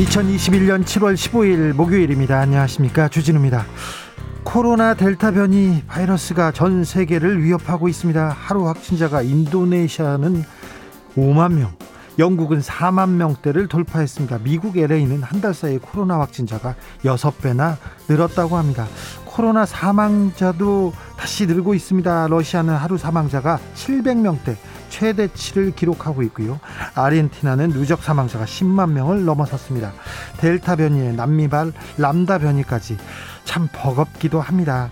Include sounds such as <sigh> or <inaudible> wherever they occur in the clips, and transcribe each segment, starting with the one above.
2021년 7월 15일 목요일입니다. 안녕하십니까. 주진우입니다. 코로나 델타 변이 바이러스가 전 세계를 위협하고 있습니다. 하루 확진자가 인도네시아는 5만 명, 영국은 4만 명대를 돌파했습니다. 미국 LA는 한 달 사이에 코로나 확진자가 6배나 늘었다고 합니다. 코로나 사망자도 다시 늘고 있습니다. 러시아는 하루 사망자가 700명대 최대치를 기록하고 있고요. 아르헨티나는 누적 사망자가 10만 명을 넘어섰습니다. 델타 변이에 남미발 람다 변이까지 참 버겁기도 합니다.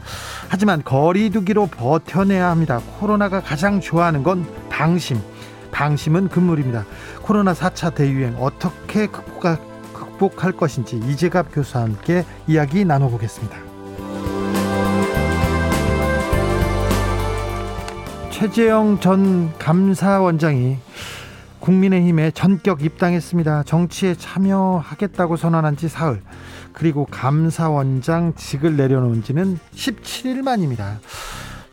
하지만 거리두기로 버텨내야 합니다. 코로나가 가장 좋아하는 건 방심. 방심은 금물입니다. 코로나 4차 대유행 어떻게 극복할 것인지 이재갑 교수와 함께 이야기 나눠보겠습니다. 최재형 전 감사원장이 국민의힘에 전격 입당했습니다. 정치에 참여하겠다고 선언한 지 사흘, 그리고 감사원장 직을 내려놓은 지는 17일 만입니다.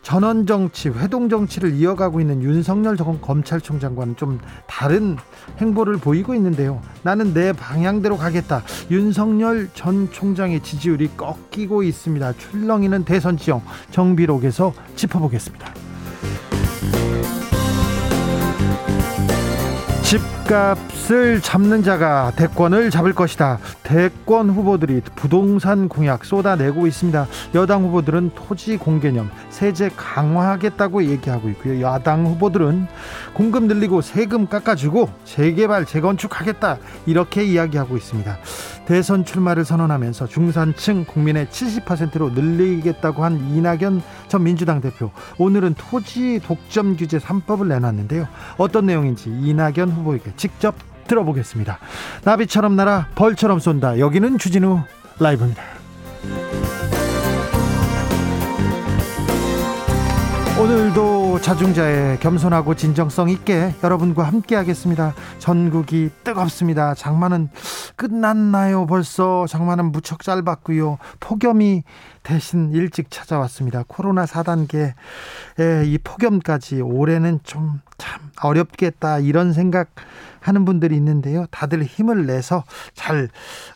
전원 정치, 회동 정치를 이어가고 있는 윤석열 검찰총장과는 좀 다른 행보를 보이고 있는데요. 나는 내 방향대로 가겠다. 윤석열 전 총장의 지지율이 꺾이고 있습니다. 출렁이는 대선 지형 정비록에서 짚어보겠습니다. 七 집값을 잡는 자가 대권을 잡을 것이다. 대권 후보들이 부동산 공약 쏟아내고 있습니다. 여당 후보들은 토지 공개념, 세제 강화하겠다고 얘기하고 있고요. 야당 후보들은 공급 늘리고 세금 깎아주고 재개발, 재건축하겠다. 이렇게 이야기하고 있습니다. 대선 출마를 선언하면서 중산층 국민의 70%로 늘리겠다고 한 이낙연 전 민주당 대표. 오늘은 토지 독점 규제 3법을 내놨는데요. 어떤 내용인지 이낙연 후보에게 직접 들어보겠습니다. 나비처럼 날아 벌처럼 쏜다. 여기는 주진우 라이브입니다. 오늘도 자중자의 겸손하고 진정성 있게 여러분과 함께 하겠습니다. 전국이 뜨겁습니다. 장마는 끝났나요? 벌써 장마는 무척 짧았고요. 폭염이 대신 일찍 찾아왔습니다. 코로나 4단계의 이 폭염까지 올해는 좀 참 어렵겠다 이런 생각 하는 분들이 있는데요. 다들 힘을 내서 잘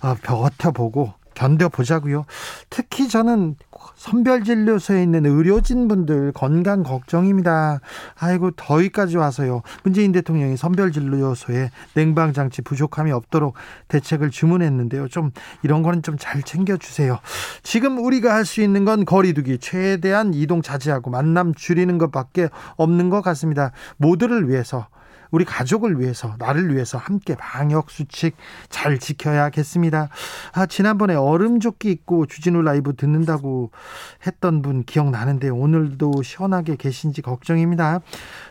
어, 버텨보고 견뎌보자고요. 특히 저는 선별진료소에 있는 의료진 분들 건강 걱정입니다. 아이고 더위까지 와서요. 문재인 대통령이 선별진료소에 냉방장치 부족함이 없도록 대책을 주문했는데요. 좀 이런 거는 좀 잘 챙겨주세요. 지금 우리가 할 수 있는 건 거리두기 최대한 이동 자제하고 만남 줄이는 것밖에 없는 것 같습니다. 모두를 위해서 우리 가족을 위해서 나를 위해서 함께 방역 수칙 잘 지켜야겠습니다. 아, 지난번에 얼음조끼 입고 주진우 라이브 듣는다고 했던 분 기억나는데 오늘도 시원하게 계신지 걱정입니다.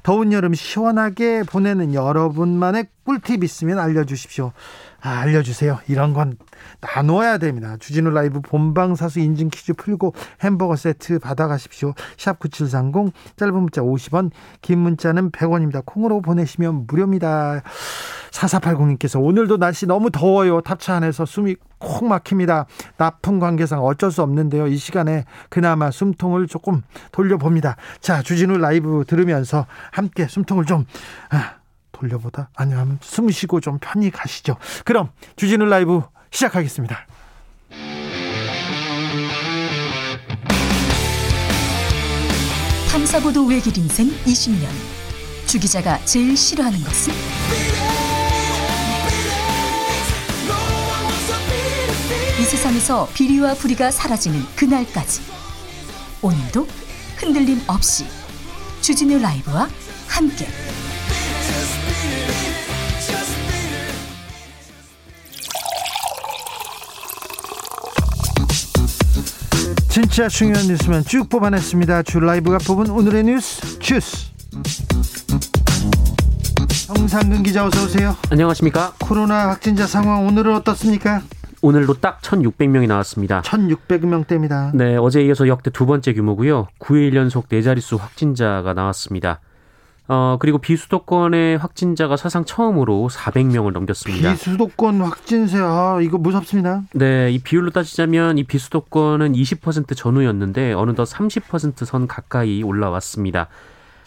더운 여름 시원하게 보내는 여러분만의 꿀팁 있으면 알려주십시오. 아, 알려주세요. 이런 건 나눠야 됩니다. 주진우 라이브 본방사수 인증 퀴즈 풀고 햄버거 세트 받아가십시오. 샵 9730 짧은 문자 50원 긴 문자는 100원입니다. 콩으로 보내시면 무료입니다. 4480님께서 오늘도 날씨 너무 더워요. 탑차 안에서 숨이 콕 막힙니다. 나쁜 관계상 어쩔 수 없는데요. 이 시간에 그나마 숨통을 조금 돌려봅니다. 자, 주진우 라이브 들으면서 함께 숨통을 좀 아, 돌려보다 아니면 숨 쉬고 좀 편히 가시죠. 그럼 주진우 라이브 시작하겠습니다. 탐사보도 외길 인생 20년. 주 기자가 제일 싫어하는 것은? 이 세상에서 비리와 부리가 사라지는 그날까지. 오늘도 흔들림 없이 주진우 라이브와 함께. 진짜 중요한 뉴스만 쭉 뽑아냈습니다. 주 라이브가 뽑은 오늘의 뉴스 주스. 정상근 기자 어서 오세요. 안녕하십니까? 코로나 확진자 상황 오늘은 어떻습니까? 오늘도 딱 1,600명이 나왔습니다. 1,600명대입니다. 네, 어제 이어서 역대 두 번째 규모고요. 9일 연속 네 자릿수 확진자가 나왔습니다. 어, 그리고 비수도권의 확진자가 사상 처음으로 400명을 넘겼습니다. 비수도권 확진세 아 이거 무섭습니다. 네, 이 비율로 따지자면 이 비수도권은 20% 전후였는데 어느덧 30%선 가까이 올라왔습니다.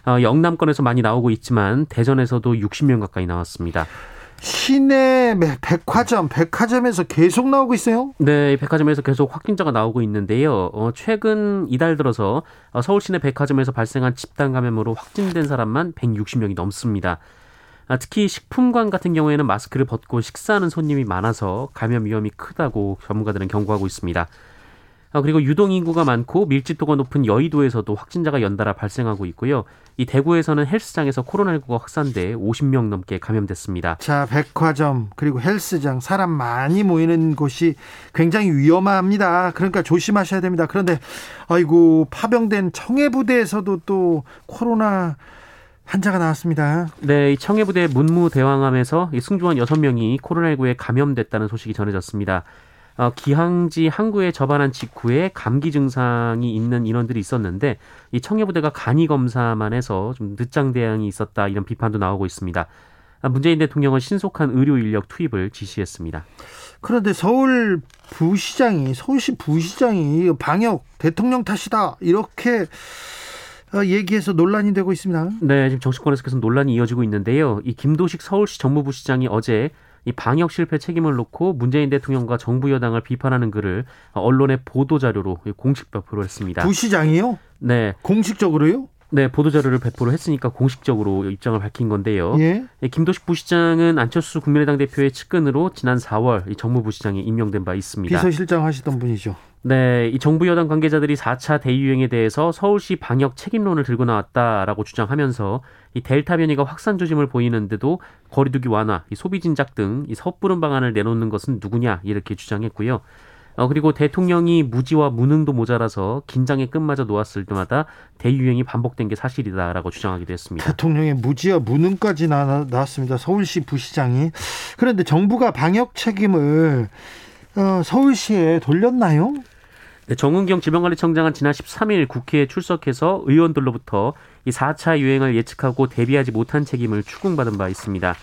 어, 영남권에서 많이 나오고 있지만 대전에서도 60명 가까이 나왔습니다. 시내 백화점, 백화점에서 계속 나오고 있어요? 네, 백화점에서 계속 확진자가 나오고 있는데요. 어, 최근 이달 들어서 어, 서울 시내 백화점에서 발생한 집단 감염으로 확진된 사람만 160명이 넘습니다. 아, 특히 식품관 같은 경우에는 마스크를 벗고 식사하는 손님이 많아서 감염 위험이 크다고 전문가들은 경고하고 있습니다. 아, 그리고 유동 인구가 많고 밀집도가 높은 여의도에서도 확진자가 연달아 발생하고 있고요. 이 대구에서는 헬스장에서 코로나19가 확산돼 50명 넘게 감염됐습니다. 자, 백화점 그리고 헬스장 사람 많이 모이는 곳이 굉장히 위험합니다. 그러니까 조심하셔야 됩니다. 그런데 아이고 파병된 청해부대에서도 또 코로나 환자가 나왔습니다. 네, 이 청해부대 문무대왕암에서 이 승조원 6명이 코로나19에 감염됐다는 소식이 전해졌습니다. 어, 기항지 항구에 접안한 직후에 감기 증상이 있는 인원들이 있었는데 이 청해부대가 간이 검사만 해서 좀 늦장 대응이 있었다 이런 비판도 나오고 있습니다. 아, 문재인 대통령은 신속한 의료 인력 투입을 지시했습니다. 그런데 서울 부시장이 서울시 부시장이 방역 대통령 탓이다 이렇게 어, 얘기해서 논란이 되고 있습니다. 네, 지금 정치권에서 계속 논란이 이어지고 있는데요. 이 김도식 서울시 정무부시장이 어제 이 방역 실패 책임을 놓고 문재인 대통령과 정부 여당을 비판하는 글을 언론의 보도 자료로 공식 발표를 했습니다. 부시장이요? 네. 공식적으로요? 네, 보도 자료를 배포를 했으니까 공식적으로 입장을 밝힌 건데요. 예. 김도식 부시장은 안철수 국민의당 대표의 측근으로 지난 4월 이 정무부시장에 임명된 바 있습니다. 비서실장 하시던 분이죠. 네, 이 정부 여당 관계자들이 4차 대유행에 대해서 서울시 방역 책임론을 들고 나왔다라고 주장하면서 이 델타 변이가 확산 조짐을 보이는데도 거리두기 완화, 이 소비 진작 등 이 섣부른 방안을 내놓는 것은 누구냐 이렇게 주장했고요. 어, 그리고 대통령이 무지와 무능도 모자라서 긴장의 끝마저 놓았을 때마다 대유행이 반복된 게 사실이다라고 주장하기도 했습니다. 대통령의 무지와 무능까지 나, 나왔습니다. 서울시 부시장이. 그런데 정부가 방역 책임을 어, 서울시에 돌렸나요? 네, 정은경 질병관리청장은 지난 13일 국회에 출석해서 의원들로부터 이 4차 유행을 예측하고 대비하지 못한 책임을 추궁받은 바 있습니다.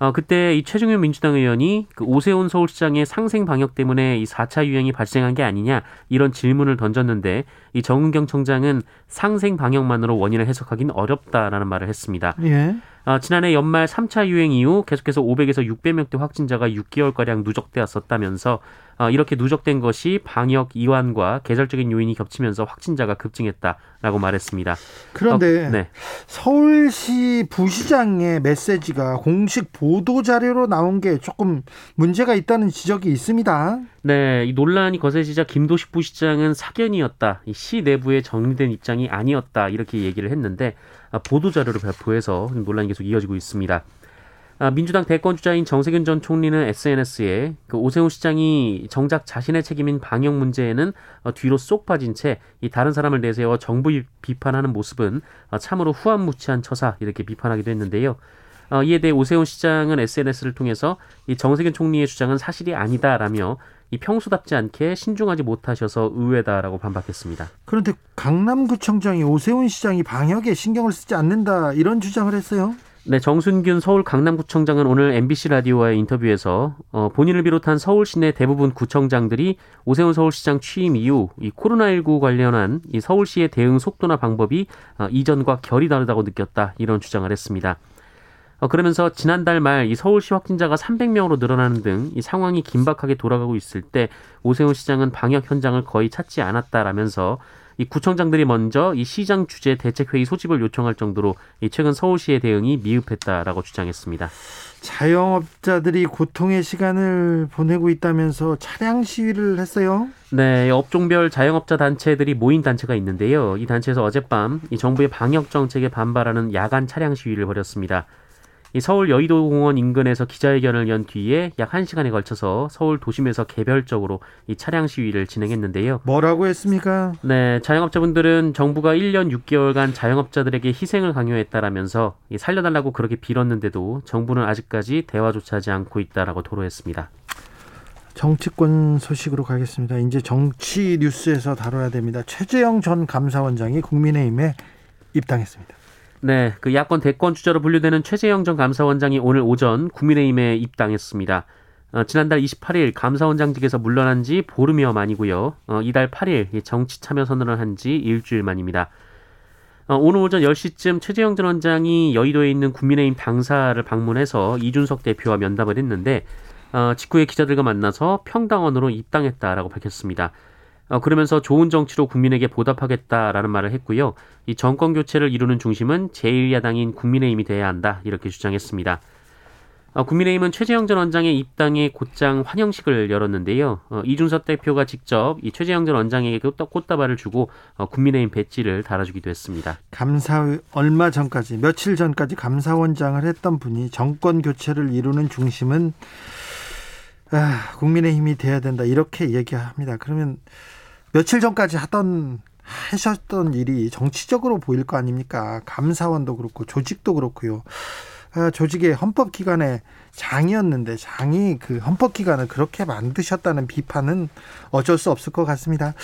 어, 그때 이 최중현 민주당 의원이 그 오세훈 서울시장의 상생 방역 때문에 이 4차 유행이 발생한 게 아니냐 이런 질문을 던졌는데 이 정은경 청장은 상생 방역만으로 원인을 해석하기는 어렵다라는 말을 했습니다. 예. 어, 지난해 연말 3차 유행 이후 계속해서 500에서 600명대 확진자가 6개월가량 누적되었었다면서 어, 이렇게 누적된 것이 방역 이완과 계절적인 요인이 겹치면서 확진자가 급증했다라고 말했습니다. 그런데 어, 네. 서울시 부시장의 메시지가 공식 보도 자료로 나온 게 조금 문제가 있다는 지적이 있습니다. 네, 이 논란이 거세지자 김도식 부시장은 사견이었다. 이시 내부에 정리된 입장이 아니었다. 이렇게 얘기를 했는데 아, 보도 자료를 발표해서 논란이 계속 이어지고 있습니다. 아, 민주당 대권 주자인 정세균 전 총리는 SNS에 그 오세훈 시장이 정작 자신의 책임인 방역 문제에는 어, 뒤로 쏙 빠진 채이 다른 사람을 내세워 정부 비판하는 모습은 어, 참으로 후한무치한 처사 이렇게 비판하기도 했는데요. 어, 이에 대해 오세훈 시장은 SNS를 통해서 이 정세균 총리의 주장은 사실이 아니다라며 이 평소답지 않게 신중하지 못하셔서 의외다라고 반박했습니다. 그런데 강남구청장이 오세훈 시장이 방역에 신경을 쓰지 않는다 이런 주장을 했어요. 네, 정순균 서울 강남구청장은 오늘 MBC 라디오와의 인터뷰에서 어, 본인을 비롯한 서울 시내 대부분 구청장들이 오세훈 서울시장 취임 이후 이 코로나19 관련한 이 서울시의 대응 속도나 방법이 어, 이전과 결이 다르다고 느꼈다 이런 주장을 했습니다. 어, 그러면서 지난달 말 이 서울시 확진자가 300명으로 늘어나는 등 이 상황이 긴박하게 돌아가고 있을 때 오세훈 시장은 방역 현장을 거의 찾지 않았다라면서 이 구청장들이 먼저 이 시장 주재 대책회의 소집을 요청할 정도로 이 최근 서울시의 대응이 미흡했다라고 주장했습니다. 자영업자들이 고통의 시간을 보내고 있다면서 차량 시위를 했어요. 네, 업종별 자영업자 단체들이 모인 단체가 있는데요. 이 단체에서 어젯밤 이 정부의 방역 정책에 반발하는 야간 차량 시위를 벌였습니다. 이 서울 여의도공원 인근에서 기자회견을 연 뒤에 약 1시간에 걸쳐서 서울 도심에서 개별적으로 이 차량 시위를 진행했는데요. 뭐라고 했습니까? 네, 자영업자분들은 정부가 1년 6개월간 자영업자들에게 희생을 강요했다라면서 이 살려달라고 그렇게 빌었는데도 정부는 아직까지 대화조차 하지 않고 있다라고 토로했습니다. 정치권 소식으로 가겠습니다. 이제 정치 뉴스에서 다뤄야 됩니다. 최재형 전 감사원장이 국민의힘에 입당했습니다. 네, 그 야권 대권 주자로 분류되는 최재형 전 감사원장이 오늘 오전 국민의힘에 입당했습니다. 어, 지난달 28일 감사원장직에서 물러난 지 보름여 만이고요. 어, 이달 8일 정치 참여 선언을 한 지 일주일 만입니다. 어, 오늘 오전 10시쯤 최재형 전 원장이 여의도에 있는 국민의힘 당사를 방문해서 이준석 대표와 면담을 했는데 어, 직후에 기자들과 만나서 평당원으로 입당했다라고 밝혔습니다. 어, 그러면서 좋은 정치로 국민에게 보답하겠다라는 말을 했고요. 이 정권 교체를 이루는 중심은 제1야당인 국민의힘이 돼야 한다 이렇게 주장했습니다. 어, 국민의힘은 최재형 전 원장의 입당에 곧장 환영식을 열었는데요. 어, 이준석 대표가 직접 이 최재형 전 원장에게 꽃다발을 주고 어, 국민의힘 배지를 달아주기도 했습니다. 감사 얼마 전까지 며칠 전까지 감사원장을 했던 분이 정권 교체를 이루는 중심은 아, 국민의힘이 돼야 된다 이렇게 얘기합니다. 그러면 며칠 전까지 하던 하셨던 일이 정치적으로 보일 거 아닙니까? 감사원도 그렇고 조직도 그렇고요. 아, 조직의 헌법 기관의 장이었는데 장이 그 헌법 기관을 그렇게 만드셨다는 비판은 어쩔 수 없을 것 같습니다.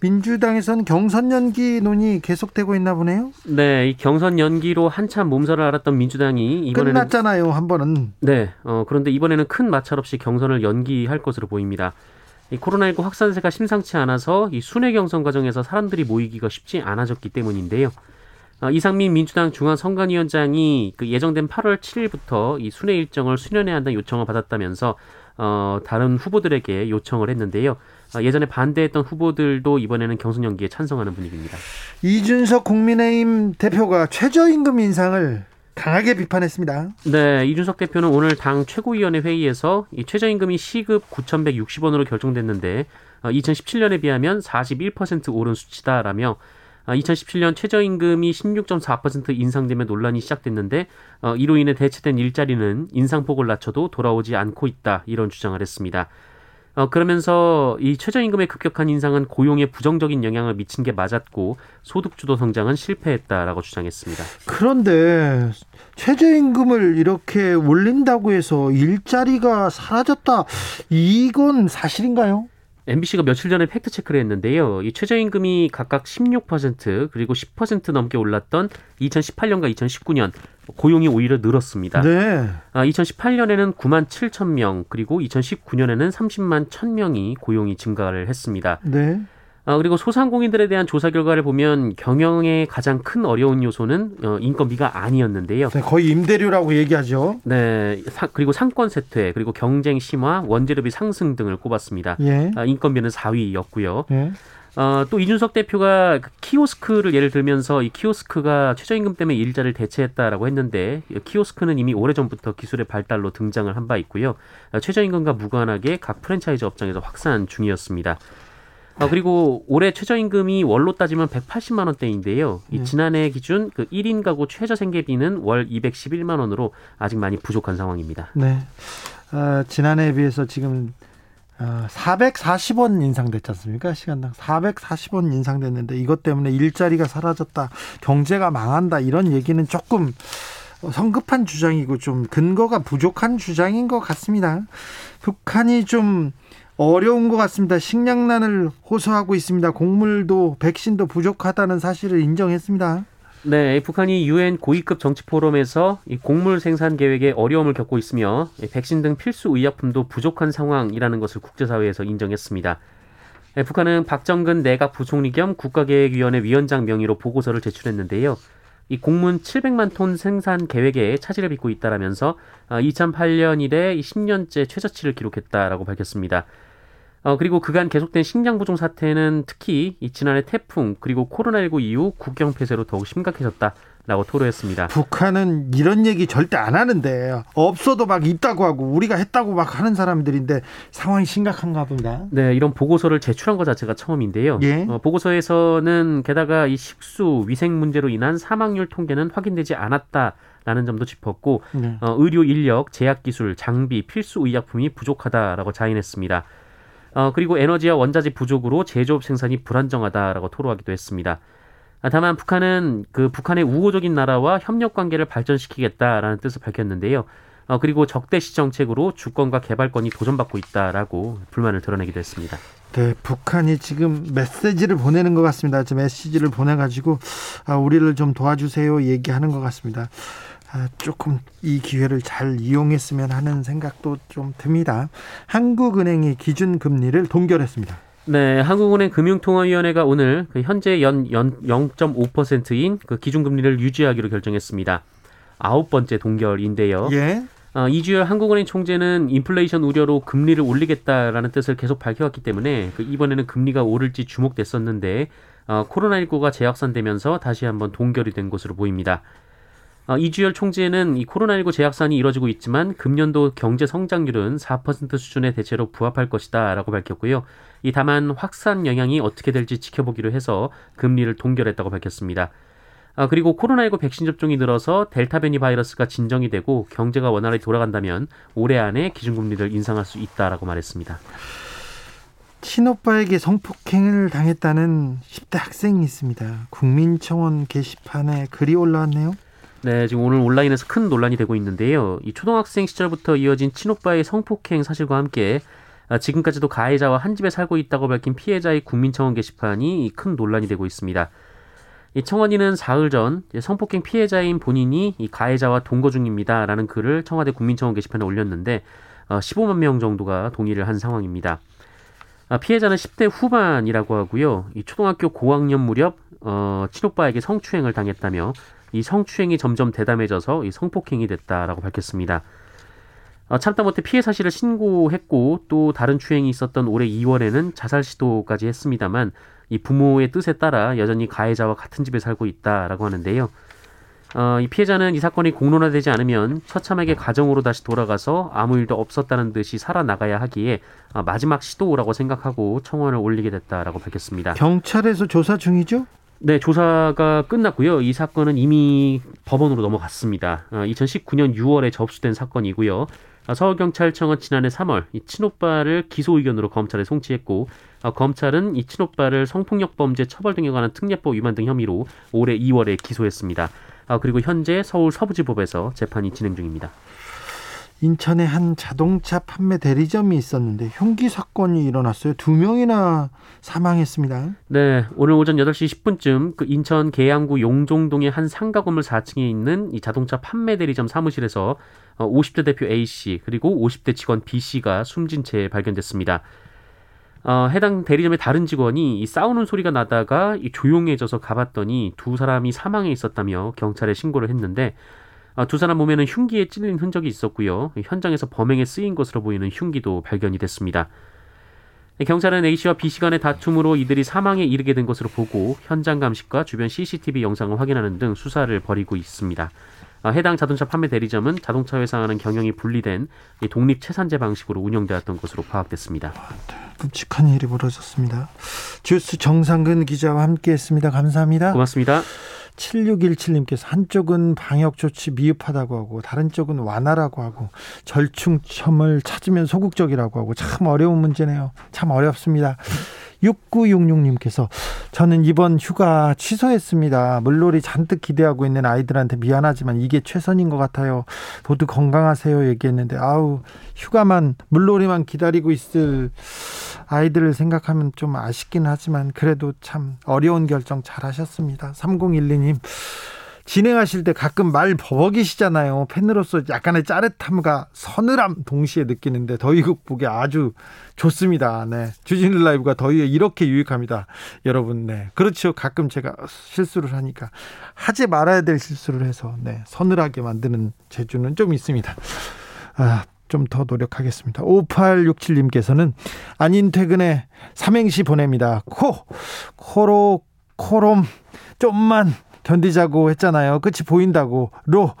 민주당에서는 경선 연기 논의 계속되고 있나 보네요. 네, 이 경선 연기로 한참 몸살을 앓았던 민주당이 이번에는 끝났잖아요, 한 번은. 네, 어, 그런데 이번에는 큰 마찰 없이 경선을 연기할 것으로 보입니다. 이 코로나19 확산세가 심상치 않아서 이 순회 경선 과정에서 사람들이 모이기가 쉽지 않아졌기 때문인데요. 어, 이상민 민주당 중앙선관위원장이 그 예정된 8월 7일부터 이 순회 일정을 수년해야 한다는 요청을 받았다면서 어, 다른 후보들에게 요청을 했는데요. 어, 예전에 반대했던 후보들도 이번에는 경선 연기에 찬성하는 분위기입니다. 이준석 국민의힘 대표가 최저임금 인상을 강하게 비판했습니다. 네, 이준석 대표는 오늘 당 최고위원회 회의에서 이 최저임금이 시급 9,160원으로 결정됐는데 어, 2017년에 비하면 41% 오른 수치다라며 2017년 아, 최저임금이 16.4% 인상되며 논란이 시작됐는데 어, 이로 인해 대체된 일자리는 인상폭을 낮춰도 돌아오지 않고 있다 이런 주장을 했습니다. 어, 그러면서 이 최저임금의 급격한 인상은 고용에 부정적인 영향을 미친 게 맞았고 소득주도 성장은 실패했다라고 주장했습니다. 그런데 최저임금을 이렇게 올린다고 해서 일자리가 사라졌다. 이건 사실인가요? MBC가 며칠 전에 팩트 체크를 했는데요. 이 최저임금이 각각 16% 그리고 10% 넘게 올랐던 2018년과 2019년 고용이 오히려 늘었습니다. 네. 아, 2018년에는 9만 7천 명 그리고 2019년에는 30만 1천 명이 고용이 증가를 했습니다. 네. 아, 그리고 소상공인들에 대한 조사 결과를 보면 경영의 가장 큰 어려운 요소는 어, 인건비가 아니었는데요. 네, 거의 임대료라고 얘기하죠. 네, 사, 그리고 상권 세퇴, 그리고 경쟁 심화, 원재료비 상승 등을 꼽았습니다. 예. 아, 인건비는 4위였고요. 예. 어, 또 이준석 대표가 그 키오스크를 예를 들면서 이 키오스크가 최저임금 때문에 일자를 대체했다라고 했는데 키오스크는 이미 오래전부터 기술의 발달로 등장을 한 바 있고요. 어, 최저임금과 무관하게 각 프랜차이즈 업장에서 확산 중이었습니다. 어, 그리고 올해 최저임금이 월로 따지면 180만 원대인데요. 이 네. 지난해 기준 그 1인 가구 최저 생계비는 월 211만 원으로 아직 많이 부족한 상황입니다. 네. 어, 지난해에 비해서 지금 어, 440원 인상됐지 않습니까? 시간당 440원 인상됐는데 이것 때문에 일자리가 사라졌다, 경제가 망한다 이런 얘기는 조금 성급한 주장이고 좀 근거가 부족한 주장인 것 같습니다. 북한이 좀 어려운 것 같습니다. 식량난을 호소하고 있습니다. 곡물도 백신도 부족하다는 사실을 인정했습니다. 네, 북한이 유엔 고위급 정치 포럼에서 이 곡물 생산 계획에 어려움을 겪고 있으며 이 백신 등 필수 의약품도 부족한 상황이라는 것을 국제사회에서 인정했습니다. 네, 북한은 박정근 내각 부총리 겸 국가계획위원회 위원장 명의로 보고서를 제출했는데요. 이 공문 700만 톤 생산 계획에 차질을 빚고 있다라면서 2008년 이래 10년째 최저치를 기록했다라고 밝혔습니다. 어, 그리고 그간 계속된 식량 부족 사태는 특히 이 지난해 태풍 그리고 코로나19 이후 국경 폐쇄로 더욱 심각해졌다 라고 토로했습니다. 북한은 이런 얘기 절대 안 하는데 없어도 막 있다고 하고 우리가 했다고 막 하는 사람들인데 상황이 심각한가 봅니다. 네, 이런 보고서를 제출한 것 자체가 처음인데요. 예. 어, 보고서에서는 게다가 이 식수 위생 문제로 인한 사망률 통계는 확인되지 않았다. 라는 점도 짚었고 네. 어, 의료 인력, 제약 기술, 장비, 필수 의약품이 부족하다라고 자인했습니다. 어, 그리고 에너지와 원자재 부족으로 제조업 생산이 불안정하다라고 토로하기도 했습니다. 아, 다만 북한은 그 북한의 우호적인 나라와 협력 관계를 발전시키겠다라는 뜻을 밝혔는데요. 어, 그리고 적대시 정책으로 주권과 개발권이 도전받고 있다라고 불만을 드러내기도 했습니다. 네, 북한이 지금 메시지를 보내는 것 같습니다. 저 메시지를 보내가지고 아, 우리를 좀 도와주세요 얘기하는 것 같습니다. 아, 조금 이 기회를 잘 이용했으면 하는 생각도 좀 듭니다. 한국은행이 기준금리를 동결했습니다. 네, 한국은행 금융통화위원회가 오늘 그 현재 연, 연 0.5%인 그 기준금리를 유지하기로 결정했습니다. 아홉 번째 동결인데요. 예. 어, 이주열 한국은행 총재는 인플레이션 우려로 금리를 올리겠다라는 뜻을 계속 밝혀왔기 때문에 그 이번에는 금리가 오를지 주목됐었는데 어, 코로나19가 재확산되면서 다시 한번 동결이 된 것으로 보입니다. 어, 이주열 총재는 이 코로나19 재확산이 이뤄지고 있지만 금년도 경제 성장률은 4% 수준에 대체로 부합할 것이다라고 밝혔고요. 이 다만 확산 영향이 어떻게 될지 지켜보기로 해서 금리를 동결했다고 밝혔습니다. 아, 그리고 코로나19 백신 접종이 늘어서 델타 변이 바이러스가 진정이 되고 경제가 원활히 돌아간다면 올해 안에 기준금리를 인상할 수 있다라고 말했습니다. 친오빠에게 성폭행을 당했다는 10대 학생이 있습니다. 국민청원 게시판에 글이 올라왔네요. 네, 지금 오늘 온라인에서 큰 논란이 되고 있는데요. 이 초등학생 시절부터 이어진 친오빠의 성폭행 사실과 함께 아, 지금까지도 가해자와 한 집에 살고 있다고 밝힌 피해자의 국민청원 게시판이 큰 논란이 되고 있습니다. 이 청원인은 사흘 전 성폭행 피해자인 본인이 이 가해자와 동거 중입니다라는 글을 청와대 국민청원 게시판에 올렸는데 어, 15만 명 정도가 동의를 한 상황입니다. 아, 피해자는 10대 후반이라고 하고요. 이 초등학교 고학년 무렵 어, 친오빠에게 성추행을 당했다며 이 성추행이 점점 대담해져서 이 성폭행이 됐다라고 밝혔습니다. 어, 참다 못해 피해 사실을 신고했고 또 다른 추행이 있었던 올해 2월에는 자살 시도까지 했습니다만 이 부모의 뜻에 따라 여전히 가해자와 같은 집에 살고 있다라고 하는데요. 어, 이 피해자는 이 사건이 공론화되지 않으면 처참하게 가정으로 다시 돌아가서 아무 일도 없었다는 듯이 살아나가야 하기에 어, 마지막 시도라고 생각하고 청원을 올리게 됐다라고 밝혔습니다. 경찰에서 조사 중이죠? 네, 조사가 끝났고요. 이 사건은 이미 법원으로 넘어갔습니다. 어, 2019년 6월에 접수된 사건이고요. 어, 서울경찰청은 지난해 3월 이 친오빠를 기소 의견으로 검찰에 송치했고 어, 검찰은 이 친오빠를 성폭력 범죄 처벌 등에 관한 특례법 위반 등 혐의로 올해 2월에 기소했습니다. 아, 그리고 현재 서울 서부지법에서 재판이 진행 중입니다. 인천에 한 자동차 판매 대리점이 있었는데 흉기 사건이 일어났어요. 두 명이나 사망했습니다. 네, 오늘 오전 8시 10분쯤 그 인천 계양구 용종동의 한 상가 건물 4층에 있는 이 자동차 판매 대리점 사무실에서 50대 대표 A 씨 그리고 50대 직원 B 씨가 숨진 채 발견됐습니다. 어, 해당 대리점의 다른 직원이 이 싸우는 소리가 나다가 이 조용해져서 가봤더니 두 사람이 사망해 있었다며 경찰에 신고를 했는데 어, 두 사람 몸에는 흉기에 찔린 흔적이 있었고요. 현장에서 범행에 쓰인 것으로 보이는 흉기도 발견이 됐습니다. 경찰은 A 씨와 B 씨 간의 다툼으로 이들이 사망에 이르게 된 것으로 보고 현장 감식과 주변 CCTV 영상을 확인하는 등 수사를 벌이고 있습니다. 아, 해당 자동차 판매 대리점은 자동차 회사와는 경영이 분리된 독립 채산제 방식으로 운영되었던 것으로 파악됐습니다. 끔찍한 일이 벌어졌습니다. 주스 정상근 기자와 함께했습니다. 감사합니다. 고맙습니다. 7617님께서 한쪽은 방역 조치 미흡하다고 하고 다른 쪽은 완화라고 하고 절충점을 찾으면 소극적이라고 하고 참 어려운 문제네요. 참 어렵습니다. 6966님께서 저는 이번 휴가 취소했습니다. 물놀이 잔뜩 기대하고 있는 아이들한테 미안하지만 이게 최선인 것 같아요. 모두 건강하세요 얘기했는데 아우 휴가만 물놀이만 기다리고 있을 아이들을 생각하면 좀 아쉽긴 하지만 그래도 참 어려운 결정 잘 하셨습니다. 3012님 진행하실 때 가끔 말 버벅이시잖아요. 팬으로서 약간의 짜릿함과 서늘함 동시에 느끼는데 더위 극복에 아주 좋습니다. 네. 주진우 라이브가 더위에 이렇게 유익합니다. 여러분, 네. 그렇죠. 가끔 제가 실수를 하니까 하지 말아야 될 실수를 해서 네. 서늘하게 만드는 재주는 좀 있습니다. 아, 좀더 노력하겠습니다. 5867님께서는 아닌 퇴근에 삼행시 보냅니다. 코, 코로, 코롬, 좀만 견디자고 했잖아요. 끝이 보인다고. 로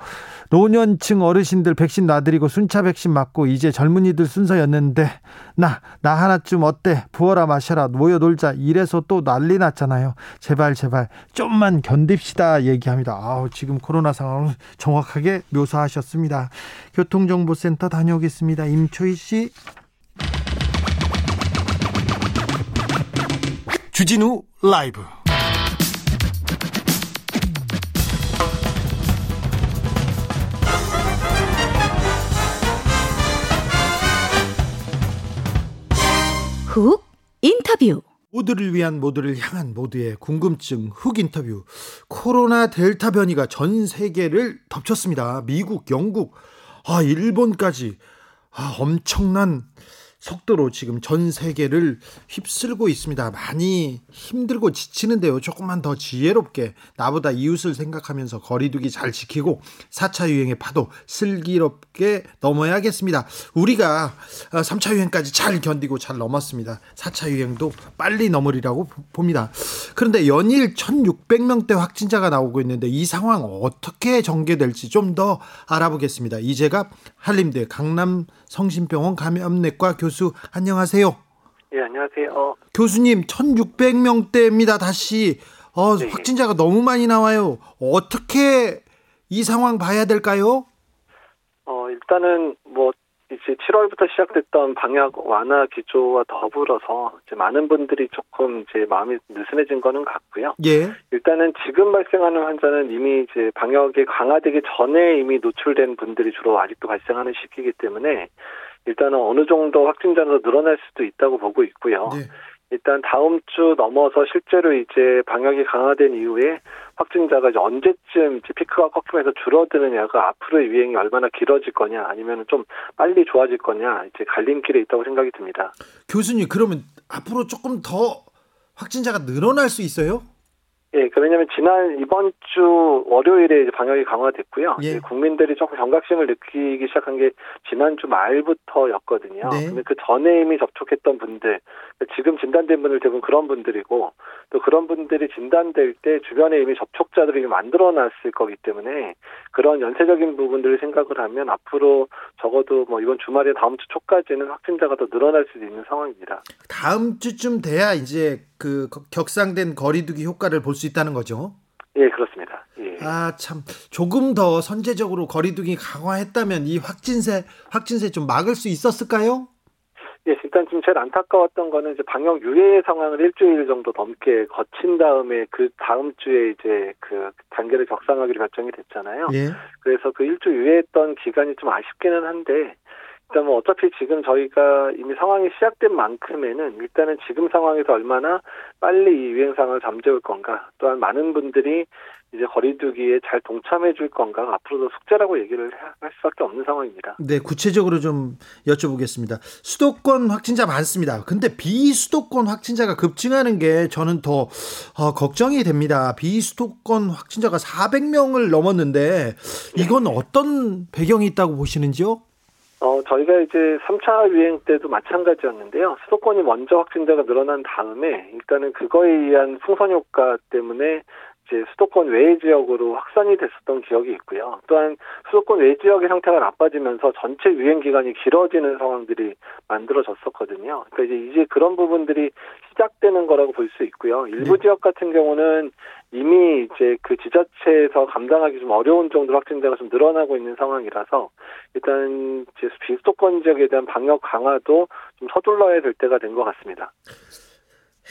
노년층 어르신들 백신 놔드리고 순차 백신 맞고 이제 젊은이들 순서였는데 나나 하나쯤 어때? 부어라 마셔라 모여 놀자 이래서 또 난리 났잖아요. 제발 제발 좀만 견딥시다 얘기합니다. 아우 지금 코로나 상황을 정확하게 묘사하셨습니다. 교통정보센터 다녀오겠습니다. 임초희 씨. 주진우 라이브 훅 인터뷰. 모두를 위한 모두를 향한 모두의 궁금증 흑 인터뷰. 코로나 델타 변이가 전 세계를 덮쳤습니다. 미국, 영국, 아 일본까지. 아 엄청난 속도로 지금 전 세계를 휩쓸고 있습니다. 많이 힘들고 지치는데요. 조금만 더 지혜롭게 나보다 이웃을 생각하면서 거리두기 잘 지키고 4차 유행의 파도 슬기롭게 넘어야겠습니다. 우리가 3차 유행까지 잘 견디고 잘 넘었습니다. 4차 유행도 빨리 넘으리라고 봅니다. 그런데 연일 1,600명대 확진자가 나오고 있는데 이 상황 어떻게 전개될지 좀 더 알아보겠습니다. 이제가 한림대 강남 성심병원 감염내과 교수 안녕하세요. 예, 안녕하세요. 교수님 1600명대입니다. 다시 어, 네. 확진자가 너무 많이 나와요. 어떻게 이 상황 봐야 될까요? 어, 일단은 뭐 이제 7월부터 시작됐던 방역 완화 기조와 더불어서 이제 많은 분들이 조금 이제 마음이 느슨해진 거는 같고요. 예. 일단은 지금 발생하는 환자는 이미 이제 방역이 강화되기 전에 이미 노출된 분들이 주로 아직도 발생하는 시기이기 때문에 일단은 어느 정도 확진자도 늘어날 수도 있다고 보고 있고요. 네. 일단 다음 주 넘어서 실제로 이제 방역이 강화된 이후에 확진자가 이제 언제쯤 이제 피크가 꺾이면서 줄어드느냐가 앞으로의 유행이 얼마나 길어질 거냐 아니면 좀 빨리 좋아질 거냐 이제 갈림길에 있다고 생각이 듭니다. 교수님 그러면 앞으로 조금 더 확진자가 늘어날 수 있어요? 예, 그 왜냐하면 지난 이번 주 월요일에 이제 방역이 강화됐고요. 예. 국민들이 조금 경각심을 느끼기 시작한 게 지난 주 말부터였거든요. 네. 근데 그 전에 이미 접촉했던 분들, 지금 진단된 분들 대부분 그런 분들이고 또 그런 분들이 진단될 때 주변에 이미 접촉자들이 만들어놨을 거기 때문에 그런 연쇄적인 부분들을 생각을 하면 앞으로 적어도 뭐 이번 주말에 다음 주 초까지는 확진자가 더 늘어날 수도 있는 상황입니다. 다음 주쯤 돼야 이제 그 격상된 거리두기 효과를 볼수 있다는 거죠. 예, 그렇습니다. 예. 아, 참. 조금 더 선제적으로 거리두기 강화했다면 이 확진세, 확진세 좀 막을 수 있었을까요? 예, 일단 지금 제일 안타까웠던 거는 이제 방역 유예 상황을 일주일 정도 넘게 거친 다음에 그 다음 주에 이제 그 단계를 격상하기로 결정이 됐잖아요. 예. 그래서 그 일주 유예했던 기간이 좀 아쉽기는 한데 일단 뭐 어차피 지금 저희가 이미 상황이 시작된 만큼에는 일단은 지금 상황에서 얼마나 빨리 이 유행 상황을 잠재울 건가 또한 많은 분들이 이제 거리두기에 잘 동참해 줄 건가 앞으로도 숙제라고 얘기를 할 수밖에 없는 상황입니다. 네, 구체적으로 좀 여쭤보겠습니다. 수도권 확진자 많습니다. 근데 비수도권 확진자가 급증하는 게 저는 더 어, 걱정이 됩니다. 비수도권 확진자가 400명을 넘었는데 이건 어떤 배경이 있다고 보시는지요? 어, 저희가 이제 3차 유행 때도 마찬가지였는데요. 수도권이 먼저 확진자가 늘어난 다음에 일단은 그거에 의한 풍선 효과 때문에 이제 수도권 외 지역으로 확산이 됐었던 기억이 있고요. 또한 수도권 외 지역의 상태가 나빠지면서 전체 유행 기간이 길어지는 상황들이 만들어졌었거든요. 그러니까 이제 이제 그런 부분들이 시작되는 거라고 볼 수 있고요. 일부 네. 지역 같은 경우는 이미 이제 그 지자체에서 감당하기 좀 어려운 정도로 확진자가 좀 늘어나고 있는 상황이라서 일단 이제 비수도권 지역에 대한 방역 강화도 좀 서둘러야 될 때가 된 것 같습니다.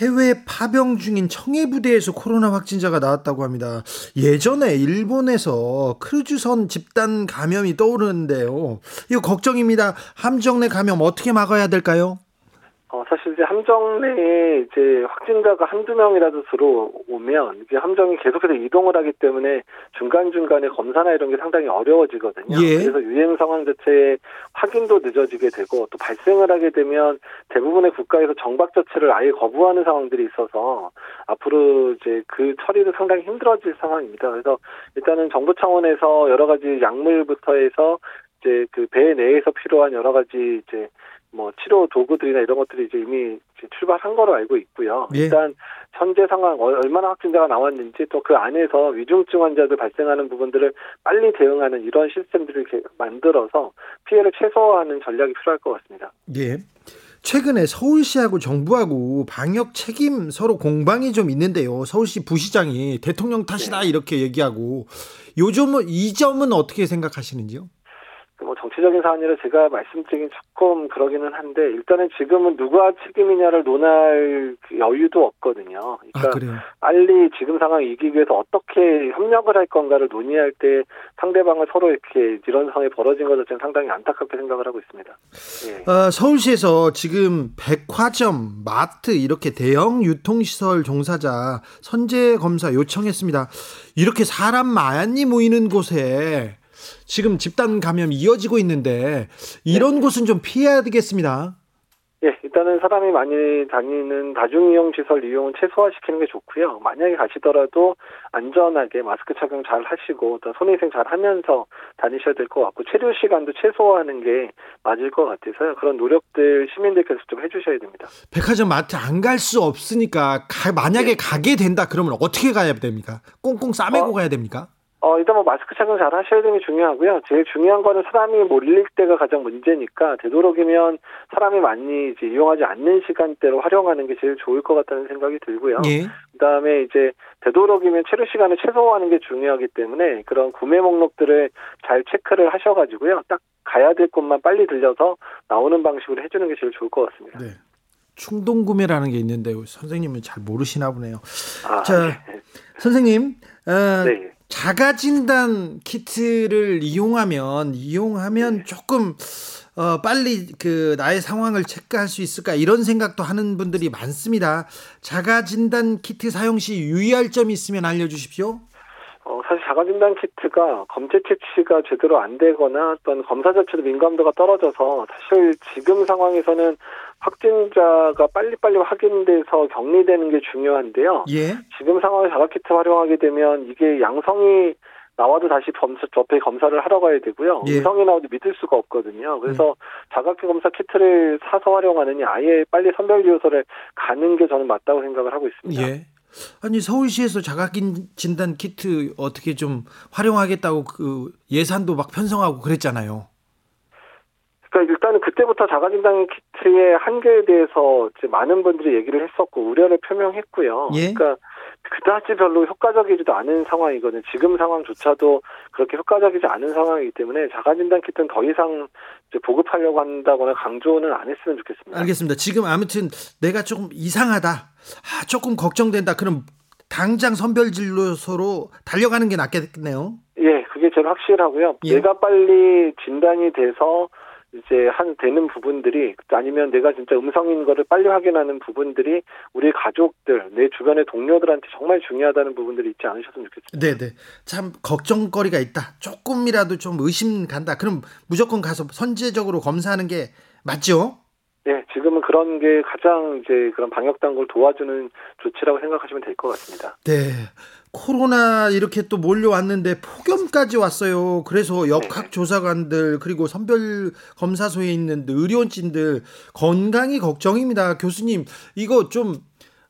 해외 파병 중인 청해 부대에서 코로나 확진자가 나왔다고 합니다. 예전에 일본에서 크루즈선 집단 감염이 떠오르는데요. 이거 걱정입니다. 함정 내 감염 어떻게 막아야 될까요? 어, 사실 이제 함정 내에 이제 확진자가 한두 명이라도 들어오면 이게 함정이 계속해서 이동을 하기 때문에 중간중간에 검사나 이런 게 상당히 어려워지거든요. 예. 그래서 유행 상황 자체의 확인도 늦어지게 되고 또 발생을 하게 되면 대부분의 국가에서 정박 자체를 아예 거부하는 상황들이 있어서 앞으로 이제 그 처리도 상당히 힘들어질 상황입니다. 그래서 일단은 정부 차원에서 여러 가지 약물부터 해서 이제 그 배 내에서 필요한 여러 가지 이제 뭐 치료 도구들이나 이런 것들이 이제 이미 이제 출발한 거로 알고 있고요. 예. 일단 현재 상황 어, 얼마나 확진자가 나왔는지 또 그 안에서 위중증 환자들 발생하는 부분들을 빨리 대응하는 이런 시스템들을 만들어서 피해를 최소화하는 전략이 필요할 것 같습니다. 예. 최근에 서울시하고 정부하고 방역 책임 서로 공방이 좀 있는데요. 서울시 부시장이 대통령 탓이다 이렇게 얘기하고 요점은 이 점은 어떻게 생각하시는지요? 뭐 정치적인 사안이라 제가 말씀드리긴 조금 그러기는 한데 일단은 지금은 누가 책임이냐를 논할 그 여유도 없거든요. 그러니까 아 그래요. 빨리 지금 상황 이기기 위해서 어떻게 협력을 할 건가를 논의할 때 상대방을 서로 이렇게 이런 상황이 벌어진 것 자체는 상당히 안타깝게 생각을 하고 있습니다. 예. 어, 서울시에서 지금 백화점, 마트 이렇게 대형 유통시설 종사자 선제 검사 요청했습니다. 이렇게 사람 많이 모이는 곳에 지금 집단 감염이 이어지고 있는데 이런 곳은 좀 피해야 되겠습니다. 예, 일단은 사람이 많이 다니는 다중이용 시설 이용은 최소화시키는 게 좋고요. 만약에 가시더라도 안전하게 마스크 착용 잘 하시고 또 손위생 잘 하면서 다니셔야 될 것 같고 체류 시간도 최소화하는 게 맞을 것 같아서요. 그런 노력들 시민들께서 좀 해주셔야 됩니다. 백화점 마트 안 갈 수 없으니까 가- 만약에 네. 가게 된다 그러면 어떻게 가야 됩니까? 꽁꽁 싸매고 어? 가야 됩니까? 어, 일단 뭐 마스크 착용 잘 하셔야 되는 게 중요하고요. 제일 중요한 거는 사람이 몰릴 때가 가장 문제니까 되도록이면 사람이 많이 이제 이용하지 않는 시간대로 활용하는 게 제일 좋을 것 같다는 생각이 들고요. 예. 그다음에 이제 되도록이면 체류 시간을 최소화하는 게 중요하기 때문에 그런 구매 목록들을 잘 체크를 하셔가지고요. 딱 가야 될 곳만 빨리 들려서 나오는 방식으로 해주는 게 제일 좋을 것 같습니다. 네. 충동 구매라는 게 있는데 선생님은 잘 모르시나 보네요. 아, 자, 네. 선생님, 어, 네. 자가 진단 키트를 이용하면 이용하면 네. 조금 어, 빨리 그 나의 상황을 체크할 수 있을까 이런 생각도 하는 분들이 많습니다. 자가 진단 키트 사용 시 유의할 점이 있으면 알려주십시오. 어, 사실 자가진단 키트가 검체 채취가 제대로 안 되거나 어떤 검사 자체도 민감도가 떨어져서 사실 지금 상황에서는 확진자가 빨리빨리 확인돼서 격리되는 게 중요한데요. 예, 지금 상황에 자가 키트 활용하게 되면 이게 양성이 나와도 다시 검사, 접해 검사를 하러 가야 되고요. 예. 음성이 나와도 믿을 수가 없거든요. 그래서 자가키 검사 키트를 사서 활용하느니 아예 빨리 선별지효소를 가는 게 저는 맞다고 생각을 하고 있습니다. 예. 아니 서울시에서 자가 진단 키트 어떻게 좀 활용하겠다고 그 예산도 막 편성하고 그랬잖아요. 그러니까 일단은 그때부터 자가진단 키트의 한계에 대해서 이제 많은 분들이 얘기를 했었고 우려를 표명했고요. 예. 그러니까 그다지 별로 효과적이지도 않은 상황이거든요. 지금 상황조차도 그렇게 효과적이지 않은 상황이기 때문에 자가진단 키트는 더 이상 보급하려고 한다거나 강조는 안 했으면 좋겠습니다. 알겠습니다. 지금 아무튼 내가 조금 이상하다. 아, 조금 걱정된다. 그럼 당장 선별진료소로 달려가는 게 낫겠네요. 예, 그게 제일 확실하고요. 예. 내가 빨리 진단이 돼서 이제 한 되는 부분들이 아니면 내가 진짜 음성인 거를 빨리 확인하는 부분들이 우리 가족들, 내 주변의 동료들한테 정말 중요하다는 부분들이 있지 않으셨으면 좋겠습니다. 네네. 참 걱정거리가 있다. 조금이라도 좀 의심 간다. 그럼 무조건 가서 선제적으로 검사하는 게 맞죠? 예, 지금은 그런 게 가장 이제 그런 방역 당국을 도와주는 조치라고 생각하시면 될 것 같습니다. 네. 코로나 이렇게 또 몰려왔는데 폭염까지 왔어요. 그래서 역학 조사관들 그리고 선별 검사소에 있는 의료진들 건강이 걱정입니다. 교수님 이거 좀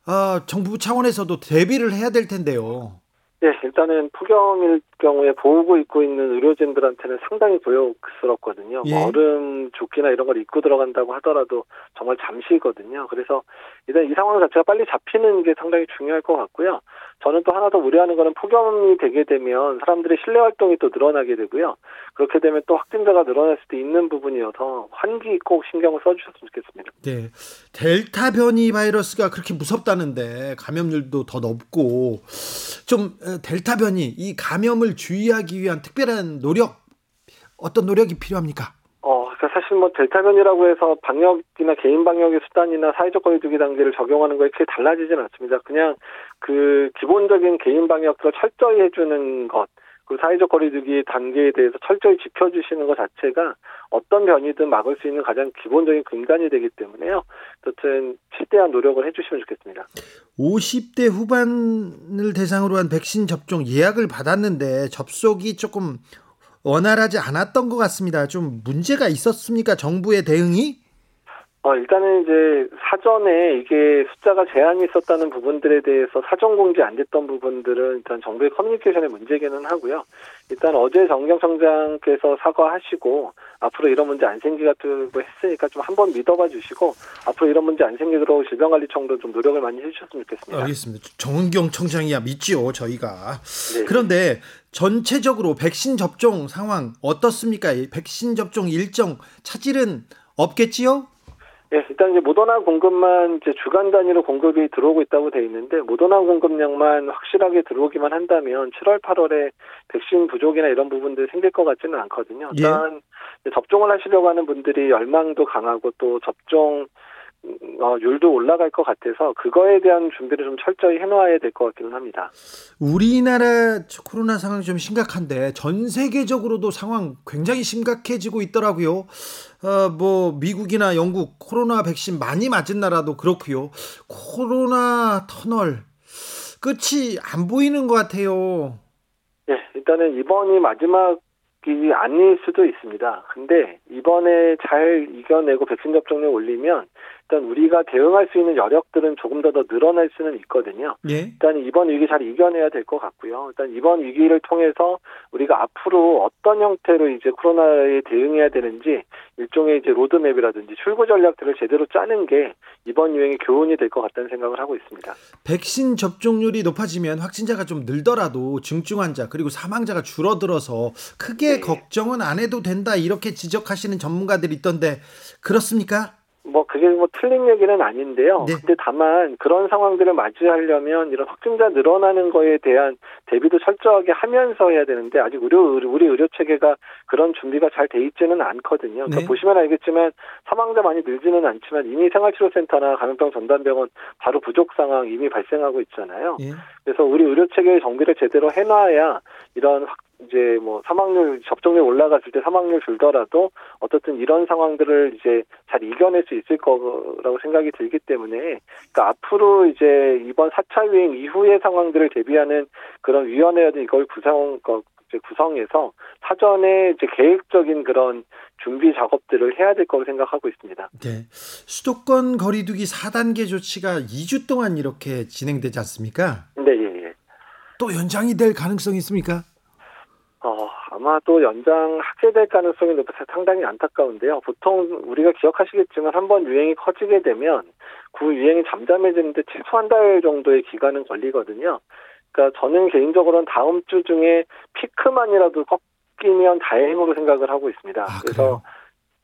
아, 정부 차원에서도 대비를 해야 될 텐데요. 예, 일단은 폭염일 경우에 보호구 입고 있는 의료진들한테는 상당히 고역스럽거든요. 예. 뭐 얼음 조끼나 이런 걸 입고 들어간다고 하더라도 정말 잠시거든요. 그래서 일단 이 상황 자체가 빨리 잡히는 게 상당히 중요할 것 같고요. 저는 또 하나 더 우려하는 거는 폭염이 되게 되면 사람들의 실내 활동이 또 늘어나게 되고요. 그렇게 되면 또 확진자가 늘어날 수도 있는 부분이어서 환기 꼭 신경을 써주셨으면 좋겠습니다. 네. 델타 변이 바이러스가 그렇게 무섭다는데 감염률도 더 높고 좀 어, 델타 변이 이 감염을 주의하기 위한 특별한 노력 어떤 노력이 필요합니까? 어, 그러니까 사실 뭐 델타 변이라고 해서 방역이나 개인 방역의 수단이나 사회적 거리두기 단계를 적용하는 거에 크게 달라지진 않습니다. 그냥 그 기본적인 개인 방역들을 철저히 해주는 것, 그 사회적 거리두기 단계에 대해서 철저히 지켜주시는 것 자체가 어떤 변이든 막을 수 있는 가장 기본적인 근간이 되기 때문에요. 어쨌든 최대한 노력을 해주시면 좋겠습니다. 50대 후반을 대상으로 한 백신 접종 예약을 받았는데 접속이 조금 원활하지 않았던 것 같습니다. 좀 문제가 있었습니까? 정부의 대응이? 어, 일단은 이제 사전에 이게 숫자가 제한이 있었다는 부분들에 대해서 사전 공지 안 됐던 부분들은 일단 정부의 커뮤니케이션의 문제기는 하고요. 일단 어제 정경청장께서 사과하시고 앞으로 이런 문제 안 생기고 했으니까 좀 한번 믿어봐 주시고 앞으로 이런 문제 안 생기도록 질병관리청도 좀 노력을 많이 해주셨으면 좋겠습니다. 알겠습니다. 정은경 청장이야 믿지요 저희가. 네. 그런데 전체적으로 백신 접종 상황 어떻습니까? 백신 접종 일정 차질은 없겠지요? 예, 일단 이제 모더나 공급만 이제 주간 단위로 공급이 들어오고 있다고 돼 있는데 모더나 공급량만 확실하게 들어오기만 한다면 7월, 8월에 백신 부족이나 이런 부분들 생길 것 같지는 않거든요. 예. 일단 접종을 하시려고 하는 분들이 열망도 강하고 또 접종 어, 율도 올라갈 것 같아서 그거에 대한 준비를 좀 철저히 해놓아야 될 것 같기는 합니다. 우리나라 코로나 상황이 좀 심각한데 전 세계적으로도 상황 굉장히 심각해지고 있더라고요. 어, 뭐 미국이나 영국 코로나 백신 많이 맞은 나라도 그렇고요. 코로나 터널 끝이 안 보이는 것 같아요. 예, 일단은 이번이 마지막 이 아닐 수도 있습니다. 근데 이번에 잘 이겨내고 백신 접종률 올리면 일단 우리가 대응할 수 있는 여력들은 조금 더 더 늘어날 수는 있거든요. 예. 일단 이번 위기 잘 이겨내야 될 것 같고요. 일단 이번 위기를 통해서 우리가 앞으로 어떤 형태로 이제 코로나에 대응해야 되는지 일종의 이제 로드맵이라든지 출구 전략들을 제대로 짜는 게 이번 유행의 교훈이 될 것 같다는 생각을 하고 있습니다. 백신 접종률이 높아지면 확진자가 좀 늘더라도 중증 환자 그리고 사망자가 줄어들어서 크게 네. 걱정은 안 해도 된다 이렇게 지적하시는 전문가들이 있던데 그렇습니까? 뭐 그게 뭐 틀린 얘기는 아닌데요. 네. 근데 다만 그런 상황들을 맞이하려면 이런 확진자 늘어나는 거에 대한 대비도 철저하게 하면서 해야 되는데 아직 의료 우리 의료 체계가 그런 준비가 잘 돼 있지는 않거든요. 그러니까 네. 보시면 알겠지만 사망자 많이 늘지는 않지만 이미 생활치료센터나 감염병 전담병원 바로 부족 상황 이미 발생하고 있잖아요. 예. 그래서 우리 의료 체계의 정비를 제대로 해놔야 이런 확 이제 뭐 사망률 접종률 올라갔을 때 사망률 줄더라도 어떻든 이런 상황들을 이제 잘 이겨낼 수 있을 거라고 생각이 들기 때문에 그러니까 앞으로 이제 이번 4차 유행 이후의 상황들을 대비하는 그런 위원회라든 이걸 구성 구성해서 사전에 이제 계획적인 그런 준비 작업들을 해야 될 거라고 생각하고 있습니다. 네. 수도권 거리두기 4단계 조치가 2주 동안 이렇게 진행되지 않습니까? 네, 예, 예. 또 연장이 될 가능성이 있습니까? 어, 아마 또 연장 확대될 가능성이 높아서 상당히 안타까운데요. 보통 우리가 기억하시겠지만 한 번 유행이 커지게 되면 그 유행이 잠잠해지는데 최소 한 달 정도의 기간은 걸리거든요. 그러니까 저는 개인적으로는 다음 주 중에 피크만이라도 꺾이면 다행으로 생각을 하고 있습니다. 아, 그래서?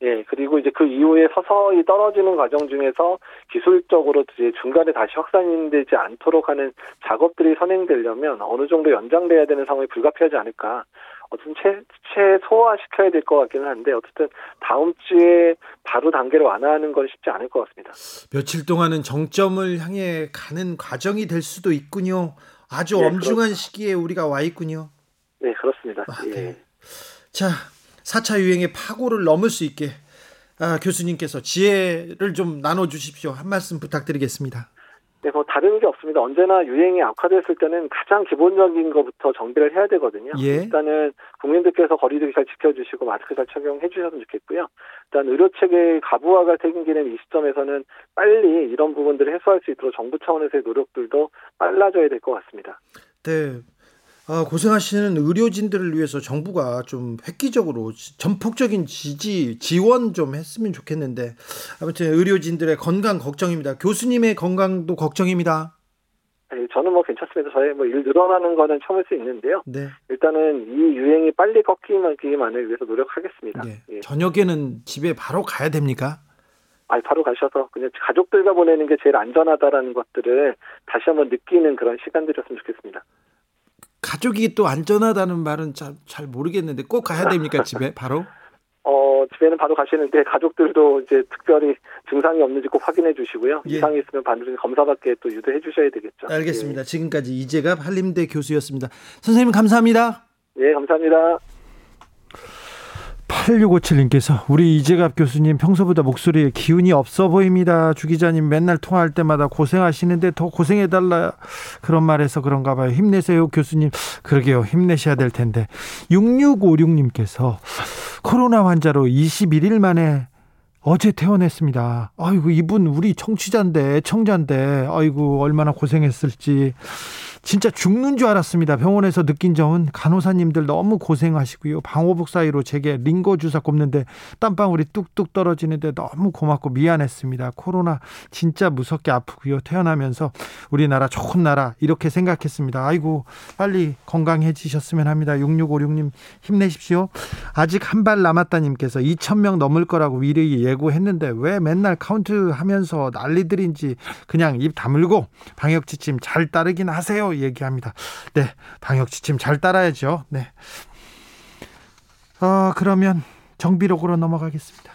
예, 그리고 이제 그 이후에 서서히 떨어지는 과정 중에서 기술적으로 이제 중간에 다시 확산되지 않도록 하는 작업들이 선행되려면 어느 정도 연장돼야 되는 상황이 불가피하지 않을까. 어쨌든 최, 최소화시켜야 될 것 같기는 한데 어쨌든 다음 주에 바로 단계를 완화하는 건 쉽지 않을 것 같습니다. 며칠 동안은 정점을 향해 가는 과정이 될 수도 있군요. 아주 네, 엄중한 시기에 우리가 와 있군요. 네, 그렇습니다. 아, 예. 네. 자, 4차 유행의 파고를 넘을 수 있게 아, 교수님께서 지혜를 좀 나눠 주십시오. 한 말씀 부탁드리겠습니다. 네, 뭐 다른 게 없습니다. 언제나 유행이 악화됐을 때는 가장 기본적인 것부터 정비를 해야 되거든요. 예. 일단은 국민들께서 거리두기 잘 지켜주시고 마스크 잘 착용해 주셨으면 좋겠고요. 일단 의료 체계 가부화가 생기는 이 시점에서는 빨리 이런 부분들을 해소할 수 있도록 정부 차원에서의 노력들도 빨라져야 될 것 같습니다. 네. 아, 고생하시는 의료진들을 위해서 정부가 좀 획기적으로 지- 전폭적인 지지 지원 좀 했으면 좋겠는데 아무튼 의료진들의 건강 걱정입니다. 교수님의 건강도 걱정입니다. 네, 저는 뭐 괜찮습니다. 저희 뭐 일 늘어나는 거는 참을 수 있는데요. 네. 일단은 이 유행이 빨리 꺾이기만을 위해서 노력하겠습니다. 네. 예. 저녁에는 집에 바로 가야 됩니까? 아, 바로 가셔서 그냥 가족들과 보내는 게 제일 안전하다라는 것들을 다시 한번 느끼는 그런 시간들이었으면 좋겠습니다. 가족이 또 안전하다는 말은 잘, 잘 모르겠는데 꼭 가야 됩니까 집에 바로? 어, 집에는 바로 가시는데 가족들도 이제 특별히 증상이 없는지 꼭 확인해 주시고요. 예. 이상이 있으면 반드시 검사받게 또 유도해 주셔야 되겠죠. 알겠습니다. 지금까지 이재갑 한림대 교수였습니다. 선생님 감사합니다. 예, 예, 감사합니다. 8657님께서 우리 이재갑 교수님 평소보다 목소리에 기운이 없어 보입니다. 주 기자님 맨날 통화할 때마다 고생하시는데 더 고생해달라 그런 말해서 그런가 봐요. 힘내세요 교수님. 그러게요. 힘내셔야 될 텐데. 6656님께서 코로나 환자로 21일 만에 어제 퇴원했습니다. 아이고 이분 우리 청취자인데 청자인데 아이고 얼마나 고생했을지 진짜 죽는 줄 알았습니다. 병원에서 느낀 점은 간호사님들 너무 고생하시고요. 방호복 사이로 제게 링거 주사 꼽는데 땀방울이 뚝뚝 떨어지는데 너무 고맙고 미안했습니다. 코로나 진짜 무섭게 아프고요. 태어나면서 우리나라 좋은 나라 이렇게 생각했습니다. 아이고 빨리 건강해지셨으면 합니다. 6656님 힘내십시오. 아직 한 발 남았다님께서 2,000명 넘을 거라고 미리 예고 했는데 왜 맨날 카운트 하면서 난리들인지 그냥 입 다물고 방역 지침 잘 따르긴 하세요. 얘기합니다. 네, 방역 지침 잘 따라야죠. 네. 어, 그러면 정비록으로 넘어가겠습니다.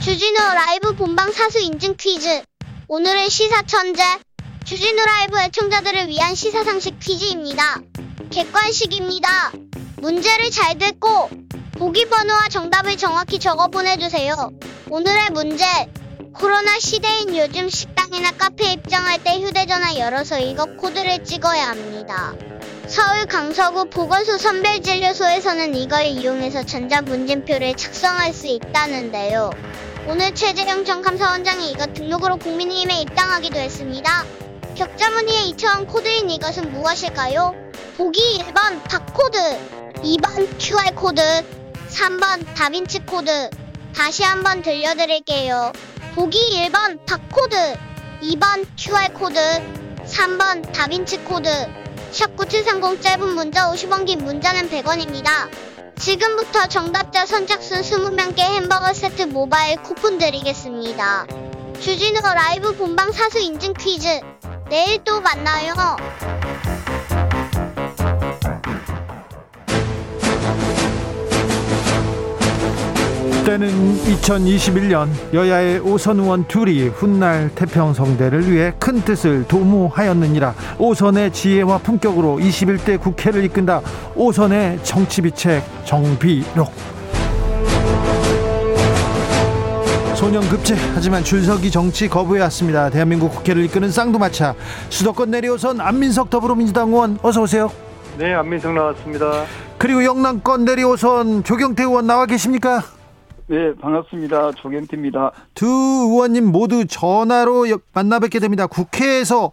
주진우 라이브 본방 사수 인증 퀴즈. 오늘의 시사 천재. 주진우 라이브 애청자들을 위한 시사 상식 퀴즈입니다. 객관식입니다. 문제를 잘 듣고 보기 번호와 정답을 정확히 적어 보내주세요. 오늘의 문제. 코로나 시대인 요즘 식당이나 카페 입장할 때 휴대전화 열어서 이거 코드를 찍어야 합니다. 서울 강서구 보건소 선별진료소에서는 이걸 이용해서 전자문진표를 작성할 수 있다는데요. 오늘 최재형 전 감사원장이 이것 등록으로 국민의힘에 입당하기도 했습니다. 격자무늬의 2차원 코드인 이것은 무엇일까요? 보기 1번 바코드, 2번 QR코드, 3번 다빈치 코드. 다시 한번 들려드릴게요. 보기 1번 바코드, 2번 QR코드, 3번 다빈치 코드. 샵9730 짧은 문자 50원 긴 문자는 100원입니다. 지금부터 정답자 선착순 20명께 햄버거 세트 모바일 쿠폰 드리겠습니다. 주진우 라이브 본방 사수 인증 퀴즈. 내일 또 만나요. 때는 2021년 여야의 오선 의원 둘이 훗날 태평성대를 위해 큰 뜻을 도모하였느니라 오선의 지혜와 품격으로 21대 국회를 이끈다 오선의 정치비책 정비록 소년급제 하지만 줄서기 정치 거부해왔습니다 대한민국 국회를 이끄는 쌍두마차 수도권 내려오선 안민석 더불어민주당 의원 어서 오세요 네, 안민석 나왔습니다. 그리고 영남권 내려오선 조경태 의원 나와 계십니까? 네, 반갑습니다. 조경태입니다. 두 의원님 모두 전화로 여- 만나 뵙게 됩니다. 국회에서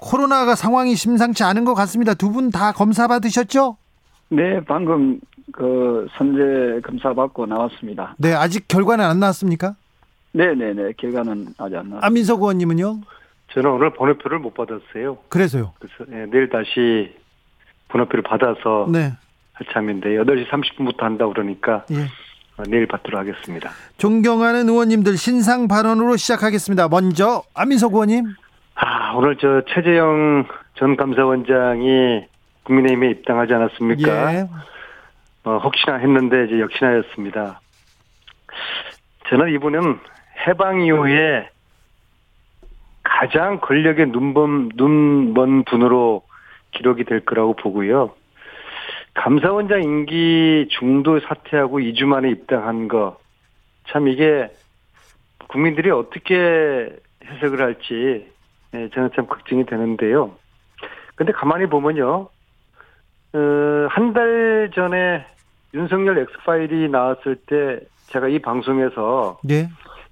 코로나가 상황이 심상치 않은 것 같습니다. 두 분 다 검사 받으셨죠? 네, 방금 그 선제 검사 받고 나왔습니다. 네, 아직 결과는 안 나왔습니까? 네, 네, 네. 결과는 아직 안 나왔습니다. 안민석 의원님은요? 저는 오늘 번호표를 못 받았어요. 그래서요. 그래서 예, 내일 다시 번호표를 받아서 네, 할 참인데 8시 30분부터 한다 그러니까 예. 어, 내일 받도록 하겠습니다. 존경하는 의원님들 신상 발언으로 시작하겠습니다. 먼저 안민석 의원님. 아, 오늘 저 최재형 전 감사원장이 국민의힘에 입당하지 않았습니까? 예. 어, 혹시나 했는데 이제 역시나였습니다. 저는 이분은 해방 이후에 가장 권력의 눈먼, 눈먼 분으로 기록이 될 거라고 보고요. 감사원장 임기 중도 사퇴하고 2주 만에 입당한 거, 참 이게 국민들이 어떻게 해석을 할지, 예, 저는 참 걱정이 되는데요. 근데 가만히 보면요, 어, 한 달 전에 윤석열 엑스파일이 나왔을 때 제가 이 방송에서 예.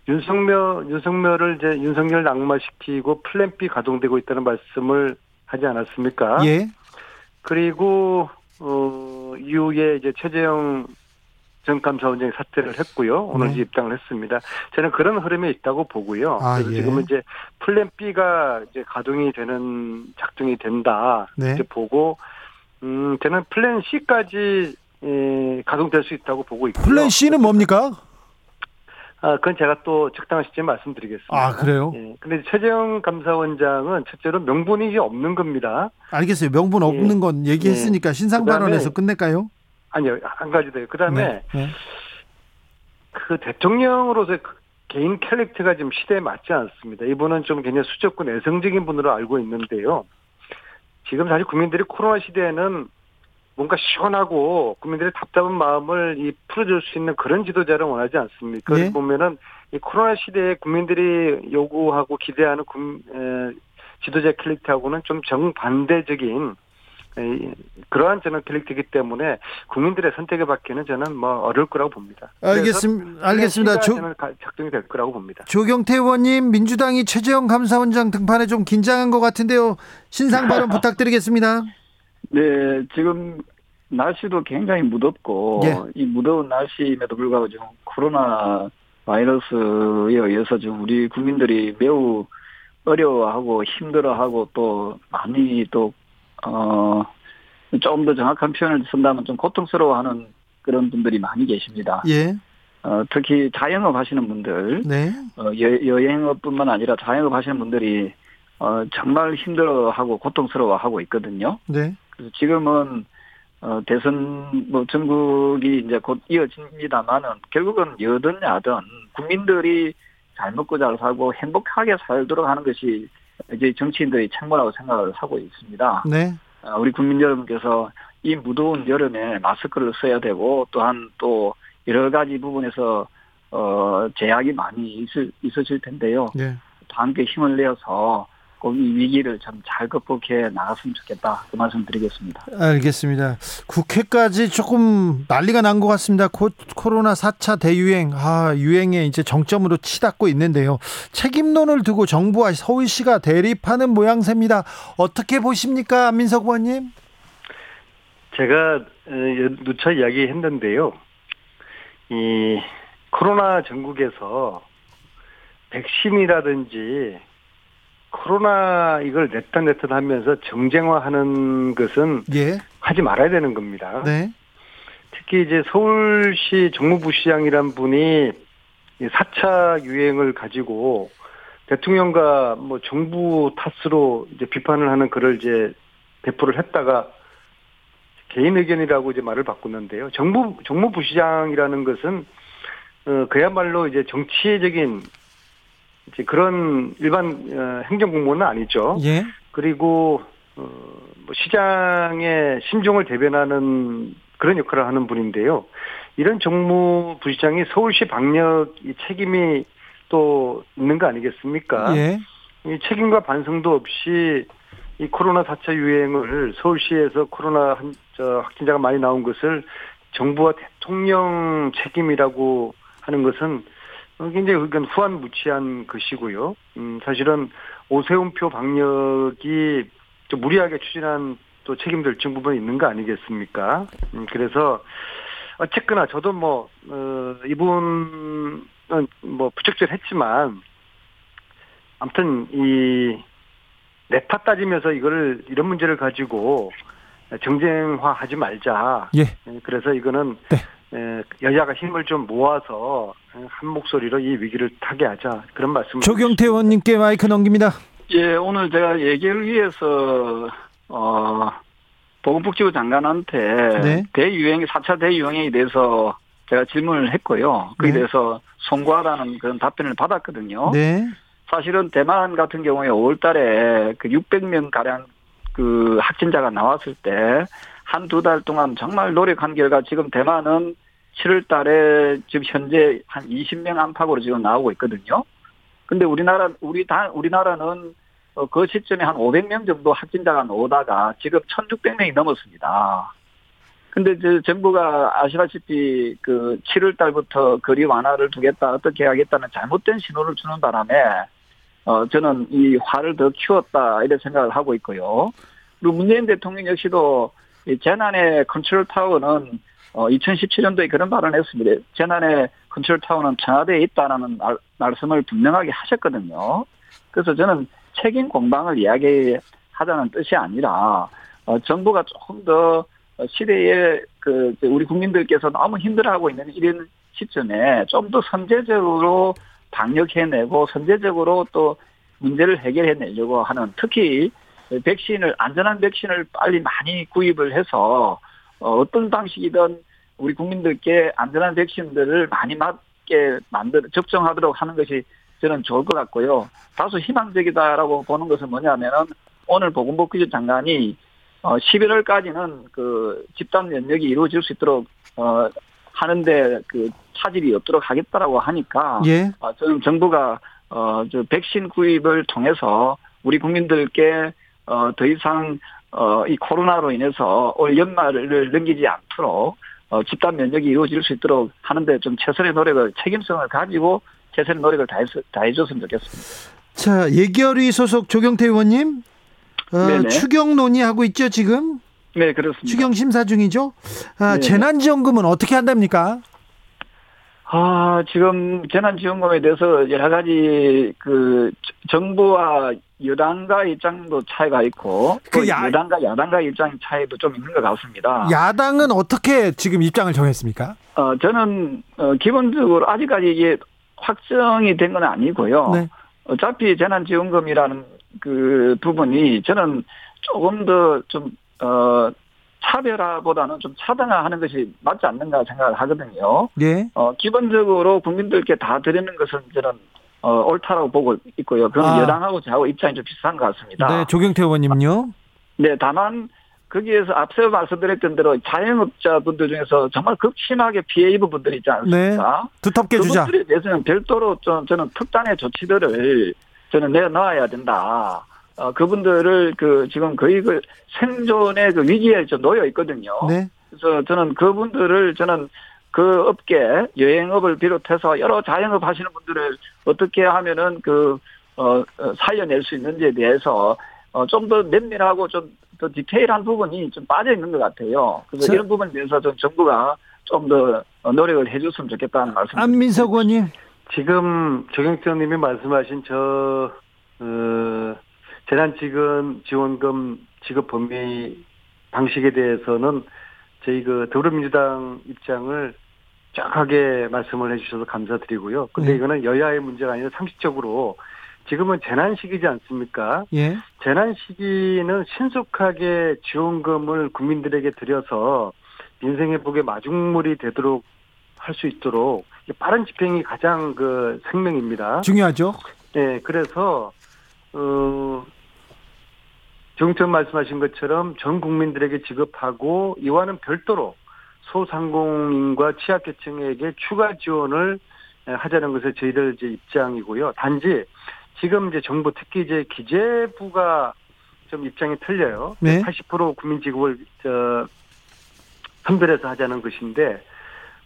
윤석열, 윤석열을 이제 윤석열 낙마시키고 플랜 B 가동되고 있다는 말씀을 하지 않았습니까? 예. 그리고, 어, 이후에 이제 최재형 전 감사원장이 사퇴를 했고요. 오늘 네. 입당을 했습니다. 저는 그런 흐름이 있다고 보고요. 아, 그래서 예. 지금은 이제 플랜 B가 이제 가동이 되는 작동이 된다. 네. 이렇게 보고, 음, 저는 플랜 C까지 예, 가동될 수 있다고 보고 있고요. 플랜 C는 뭡니까? 아, 그건 제가 또 적당한 시점에 말씀드리겠습니다. 아, 그래요? 예. 근데 최재형 감사원장은 첫째로 명분이 없는 겁니다. 알겠어요. 명분 없는 예. 건 얘기했으니까 신상 그다음에- 발언에서 끝낼까요? 아니요, 한 가지 더요. 그 다음에 네. 네. 그 대통령으로서의 그 개인 캐릭터가 지금 시대에 맞지 않습니다. 이분은 좀 굉장히 수줍고 내성적인 분으로 알고 있는데요. 지금 사실 국민들이 코로나 시대에는 뭔가 시원하고 국민들의 답답한 마음을 이 풀어줄 수 있는 그런 지도자를 원하지 않습니까? 예. 그래서 보면은 이 코로나 시대에 국민들이 요구하고 기대하는 국- 에, 지도자 캘릭터하고는 좀 정반대적인 에, 그러한 저는 캘릭터이기 때문에 국민들의 선택에 받기는 저는 뭐 어려울 거라고 봅니다. 알겠습니다. 알겠습니다. 조, 작동이 될 거라고 봅니다. 조경태 의원님 민주당이 최재형 감사원장 등판에 좀 긴장한 것 같은데요. 신상 발언 <laughs> 부탁드리겠습니다. 네, 지금 날씨도 굉장히 무덥고 예. 이 무더운 날씨임에도 불구하고 지금 코로나 바이러스에 의해서 지금 우리 국민들이 매우 어려워하고 힘들어하고 또 많이 또어좀 더 정확한 표현을 쓴다면 좀 고통스러워하는 그런 분들이 많이 계십니다. 예. 어, 특히 자영업 하시는 분들, 네. 어, 여, 여행업뿐만 아니라 자영업 하시는 분들이 어, 정말 힘들어하고 고통스러워하고 있거든요. 네. 그래서 지금은 어, 대선 뭐 전국이 이제 곧 이어집니다만은 결국은 여든 야든 국민들이 잘 먹고 잘 살고 행복하게 살도록 하는 것이 이제 정치인들의 책무라고 생각을 하고 있습니다. 네. 어, 우리 국민 여러분께서 이 무더운 여름에 마스크를 써야 되고 또한 또 여러 가지 부분에서 어 제약이 많이 있을, 있으실 텐데요. 네. 다 함께 힘을 내어서 꼭 이 위기를 참 잘 극복해 나갔으면 좋겠다. 그 말씀 드리겠습니다. 알겠습니다. 국회까지 조금 난리가 난 것 같습니다. 코, 코로나 4차 대유행, 아, 유행에 이제 정점으로 치닫고 있는데요. 책임론을 두고 정부와 서울시가 대립하는 모양새입니다. 어떻게 보십니까, 안민석 의원님? 제가 어, 누차 이야기했는데요. 이 코로나 전국에서 백신이라든지 코로나 이걸 냈다 냈다 하면서 정쟁화하는 것은 예. 하지 말아야 되는 겁니다. 네. 특히 이제 서울시 정무부시장이란 분이 이 4차 유행을 가지고 대통령과 뭐 정부 탓으로 이제 비판을 하는 글을 이제 배포를 했다가 개인 의견이라고 이제 말을 바꾸는데요. 정부 정무부시장이라는 것은 어 그야말로 이제 정치적인 이제 그런 일반 어, 행정 공무원은 아니죠. 예. 그리고 어, 뭐 시장의 심정을 대변하는 그런 역할을 하는 분인데요. 이런 정무부시장이 서울시 방역 이 책임이 또 있는 거 아니겠습니까? 예. 이 책임과 반성도 없이 이 코로나 4차 유행을 서울시에서 코로나 한, 저, 확진자가 많이 나온 것을 정부와 대통령 책임이라고 하는 것은 어, 굉장히 그건 후한무치한 것이고요. 음, 사실은 오세훈표 방역이 좀 무리하게 추진한 또 일정 부분 있는 거 아니겠습니까? 음, 그래서 어쨌거나 저도 뭐, 어, 이분은 뭐 부적절했지만 아무튼 이 내탓 따지면서 이거를 이런 문제를 가지고 정쟁화하지 말자. 예. 예, 그래서 이거는 네. 에, 여야가 힘을 좀 모아서 한 목소리로 이 위기를 타개하자 그런 말씀을 조경태 의원님께 마이크 넘깁니다. 예, 오늘 제가 얘기를 위해서 어 보건복지부 장관한테 네. 대유행 4차 대유행에 대해서 제가 질문을 했고요. 그에 네. 대해서 송구하라는 그런 답변을 받았거든요. 네. 사실은 대만 같은 경우에 5월 달에 그 600명 가량 그 확진자가 나왔을 때 한 두 달 동안 정말 노력한 결과 지금 대만은 7월 달에 지금 현재 한 20명 안팎으로 지금 나오고 있거든요. 근데 우리나라 우리 다 우리나라는 어, 그 시점에 한 500명 정도 확진자가 나오다가 지금 1,600명이 넘었습니다. 근데 이제 정부가 아시다시피 그 7월 달부터 거리 완화를 두겠다 어떻게 하겠다는 잘못된 신호를 주는 바람에 어 저는 이 화를 더 키웠다 이런 생각을 하고 있고요. 그리고 문재인 대통령 역시도 이 재난의 컨트롤 타워는 어 2017년도에 그런 발언을 했습니다. 재난의 컨트롤 타워는 청와대에 있다라는 말, 말씀을 분명하게 하셨거든요. 그래서 저는 책임 공방을 이야기하자는 뜻이 아니라 어, 정부가 조금 더 시대에 그 우리 국민들께서 너무 힘들어하고 있는 이런 시점에 좀 더 선제적으로 방역해내고 선제적으로 또 문제를 해결해내려고 하는 특히 백신을 안전한 백신을 빨리 많이 구입을 해서 어, 어떤 방식이든 우리 국민들께 안전한 백신들을 많이 맞게 만들 접종하도록 하는 것이 저는 좋을 것 같고요. 다소 희망적이다라고 보는 것은 뭐냐면은 오늘 보건복지부 장관이 어 11월까지는 그 집단 면역이 이루어질 수 있도록 어 하는데 그 차질이 없도록 하겠다라고 하니까 예. 어, 저는 정부가 어저 백신 구입을 통해서 우리 국민들께 어, 더 이상 어, 이 코로나로 인해서 올 연말을 넘기지 않도록 어, 집단 면역이 이루어질 수 있도록 하는데 좀 최선의 노력을 책임성을 가지고 최선의 노력을 다해 다해줬으면 좋겠습니다. 자, 예결위 소속 조경태 의원님, 어. 추경 논의하고 있죠, 지금? 네, 그렇습니다. 추경 심사 중이죠? 아. 재난지원금은 어떻게 한답니까? 아, 지금 재난지원금에 대해서 여러 가지 그 정부와 여당과 입장도 차이가 있고 그 또 야- 여당과 야당과 입장 차이도 좀 있는 것 같습니다. 야당은 어떻게 지금 입장을 정했습니까? 어, 저는 어, 기본적으로 아직까지 이게 확정이 된 건 아니고요. 네. 어차피 재난지원금이라는 그 부분이 저는 조금 더좀 어, 차별화보다는 좀 차등화하는 것이 맞지 않는가 생각을 하거든요. 예. 어, 기본적으로 국민들께 다 드리는 것은 저는 어, 옳다라고 보고 있고요. 그럼 아. 여당하고 저하고 입장이 좀 비슷한 것 같습니다. 네, 조경태 의원님요. 네, 다만 거기에서 앞서 말씀드렸던 대로 자영업자분들 중에서 정말 극심하게 피해 입은 분들이 있지 않습니까? 두텁게 주자. 그분들에 대해서는 별도로 좀 저는 특단의 조치들을 저는 내놔야 된다. 어, 그분들을 그 지금 거의 그 생존의 그 위기에 좀 놓여 있거든요. 네. 그래서 저는 그분들을 저는 그 업계 여행업을 비롯해서 여러 자영업 하시는 분들을 어떻게 하면은 그 어, 어, 살려낼 수 있는지에 대해서 어, 좀 더 면밀하고 좀 더 디테일한 부분이 좀 빠져 있는 것 같아요. 그래서 저- 이런 부분에 대해서 좀 정부가 좀 더 노력을 해줬으면 좋겠다는 말씀. 안민석 의원님. 지금 조경태 의원님이 말씀하신 저 어, 재난지원 지원금 지급 범위 방식에 대해서는 저희 그 더불어민주당 입장을 정확하게 말씀을 해주셔서 감사드리고요. 근데 네. 이거는 여야의 문제가 아니라 상식적으로 지금은 재난 시기지 않습니까? 예. 재난 시기는 신속하게 지원금을 국민들에게 드려서 민생 회복의 마중물이 되도록 할 수 있도록 빠른 집행이 가장 그 생명입니다. 중요하죠. 네, 그래서 어 정천 말씀하신 것처럼 전 국민들에게 지급하고 이와는 별도로 소상공인과 취약계층에게 추가 지원을 하자는 것이 저희들 이제 입장이고요. 단지 지금 이제 정부 특히 이제 기재부가 좀 입장이 틀려요. 네. 80% 국민 지급을 저 선별해서 하자는 것인데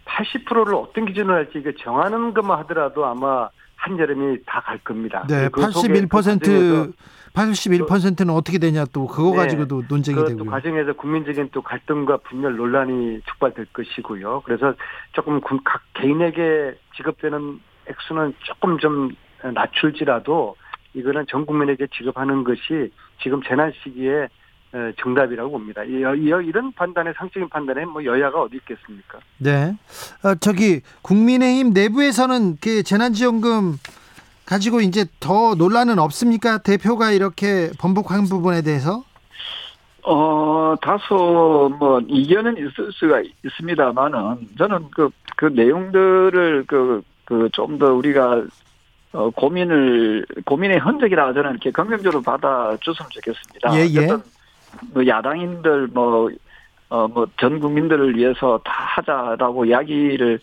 80%를 어떤 기준으로 할지 이게 정하는 것만 하더라도 아마 한여름이 다 갈 겁니다. 네, 그 속에 그81% 81%는 어떻게 되냐 또 그거 네. 가지고도 논쟁이 그또 되고요. 과정에서 국민적인 또 갈등과 분열 논란이 촉발될 것이고요. 그래서 조금 군- 각 개인에게 지급되는 액수는 조금 좀 낮출지라도 이거는 전 국민에게 지급하는 것이 지금 재난 시기에 어, 정답이라고 봅니다. 이- 이런 판단에 상적인 판단에 뭐 여야가 어디 있겠습니까? 네. 어, 저기 국민의힘 내부에서는 그 재난지원금 가지고 이제 더 논란은 없습니까? 대표가 이렇게 번복한 부분에 대해서? 어, 다소 뭐 이견은 있을 수가 있습니다만은 저는 그, 그 내용들을 그, 그 좀 더 우리가 어, 고민을, 고민의 흔적이라 저는 이렇게 긍정적으로 받아줬으면 좋겠습니다. 예, 예. 어떤 뭐 야당인들 뭐, 어, 뭐 전 국민들을 위해서 다 하자라고 이야기를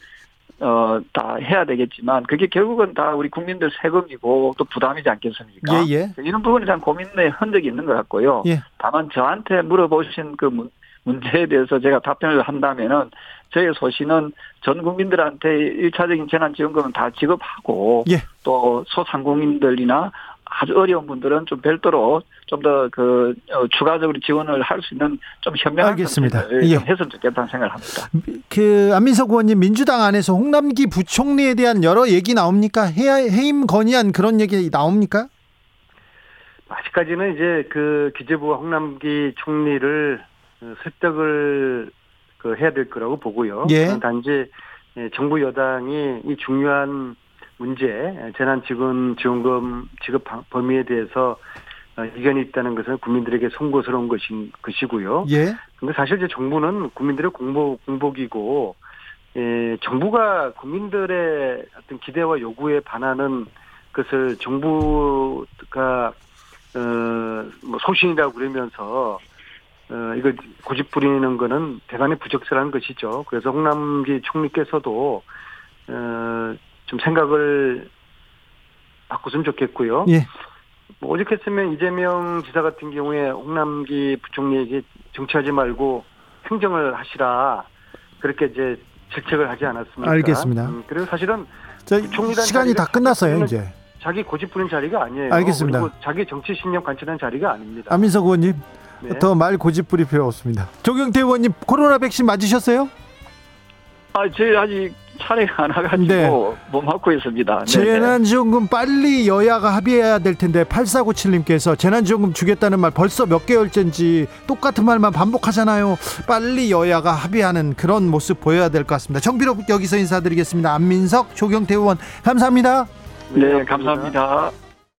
어, 다 해야 되겠지만 그게 결국은 다 우리 국민들 세금이고 또 부담이지 않겠습니까? 예, 예. 이런 부분에 대한 고민의 흔적이 있는 것 같고요. 예. 다만 저한테 물어보신 그 문- 문제에 대해서 제가 답변을 한다면은 저의 소신은 전 국민들한테 일차적인 재난지원금은 다 지급하고 예. 또 소상공인들이나 아주 어려운 분들은 좀 별도로 좀 더 그 추가적으로 지원을 할 수 있는 좀 현명한 알겠습니다. 예. 좀 했으면 좋겠다는 생각을 합니다. 그 안민석 의원님 민주당 안에서 홍남기 부총리에 대한 여러 얘기 나옵니까? 해, 해임 건의안 그런 얘기 나옵니까? 아직까지는 이제 그 기재부와 홍남기 총리를 어, 설득을 그 해야 될 거라고 보고요. 예. 단지 예, 정부 여당이 이 중요한 문제 예, 재난지원 지원금 지급 방- 범위에 대해서 어, 이견이 있다는 것은 국민들에게 송구스러운 것인 것이고요. 예. 근데 사실 이제 정부는 국민들의 공복 공복이고 예, 정부가 국민들의 어떤 기대와 요구에 반하는 것을 정부가 어뭐 소신이라고 그러면서 어 이거 고집 부리는 거는 대단히 부적절한 것이죠. 그래서 홍남기 총리께서도 어 좀 생각을 바꿨으면 좋겠고요. 예. 뭐 오죽했으면 이재명 지사 같은 경우에 홍남기 부총리에게 정치하지 말고 행정을 하시라 그렇게 이제 질책을 하지 않았습니까? 알겠습니다. 음, 그리고 사실은 저 총리단 시간이 다 끝났어요 이제. 자기 고집 부린 자리가 아니에요. 알겠습니다. 그리고 자기 정치 신념 관철한 자리가 아닙니다. 안민석 의원님 네. 더말 고집 부릴 필요 없습니다. 조경태 의원님 코로나 백신 맞으셨어요? 아, 제 아직 차례가 안 와가지고 네. 못 맞고 있습니다. 네, 재난지원금 빨리 여야가 합의해야 될 텐데 8497님께서 재난지원금 주겠다는 말 벌써 몇 개월째인지 똑같은 말만 반복하잖아요. 빨리 여야가 합의하는 그런 모습 보여야 될 것 같습니다. 정비로 여기서 인사드리겠습니다. 안민석, 조경태 의원 감사합니다. 네, 감사합니다.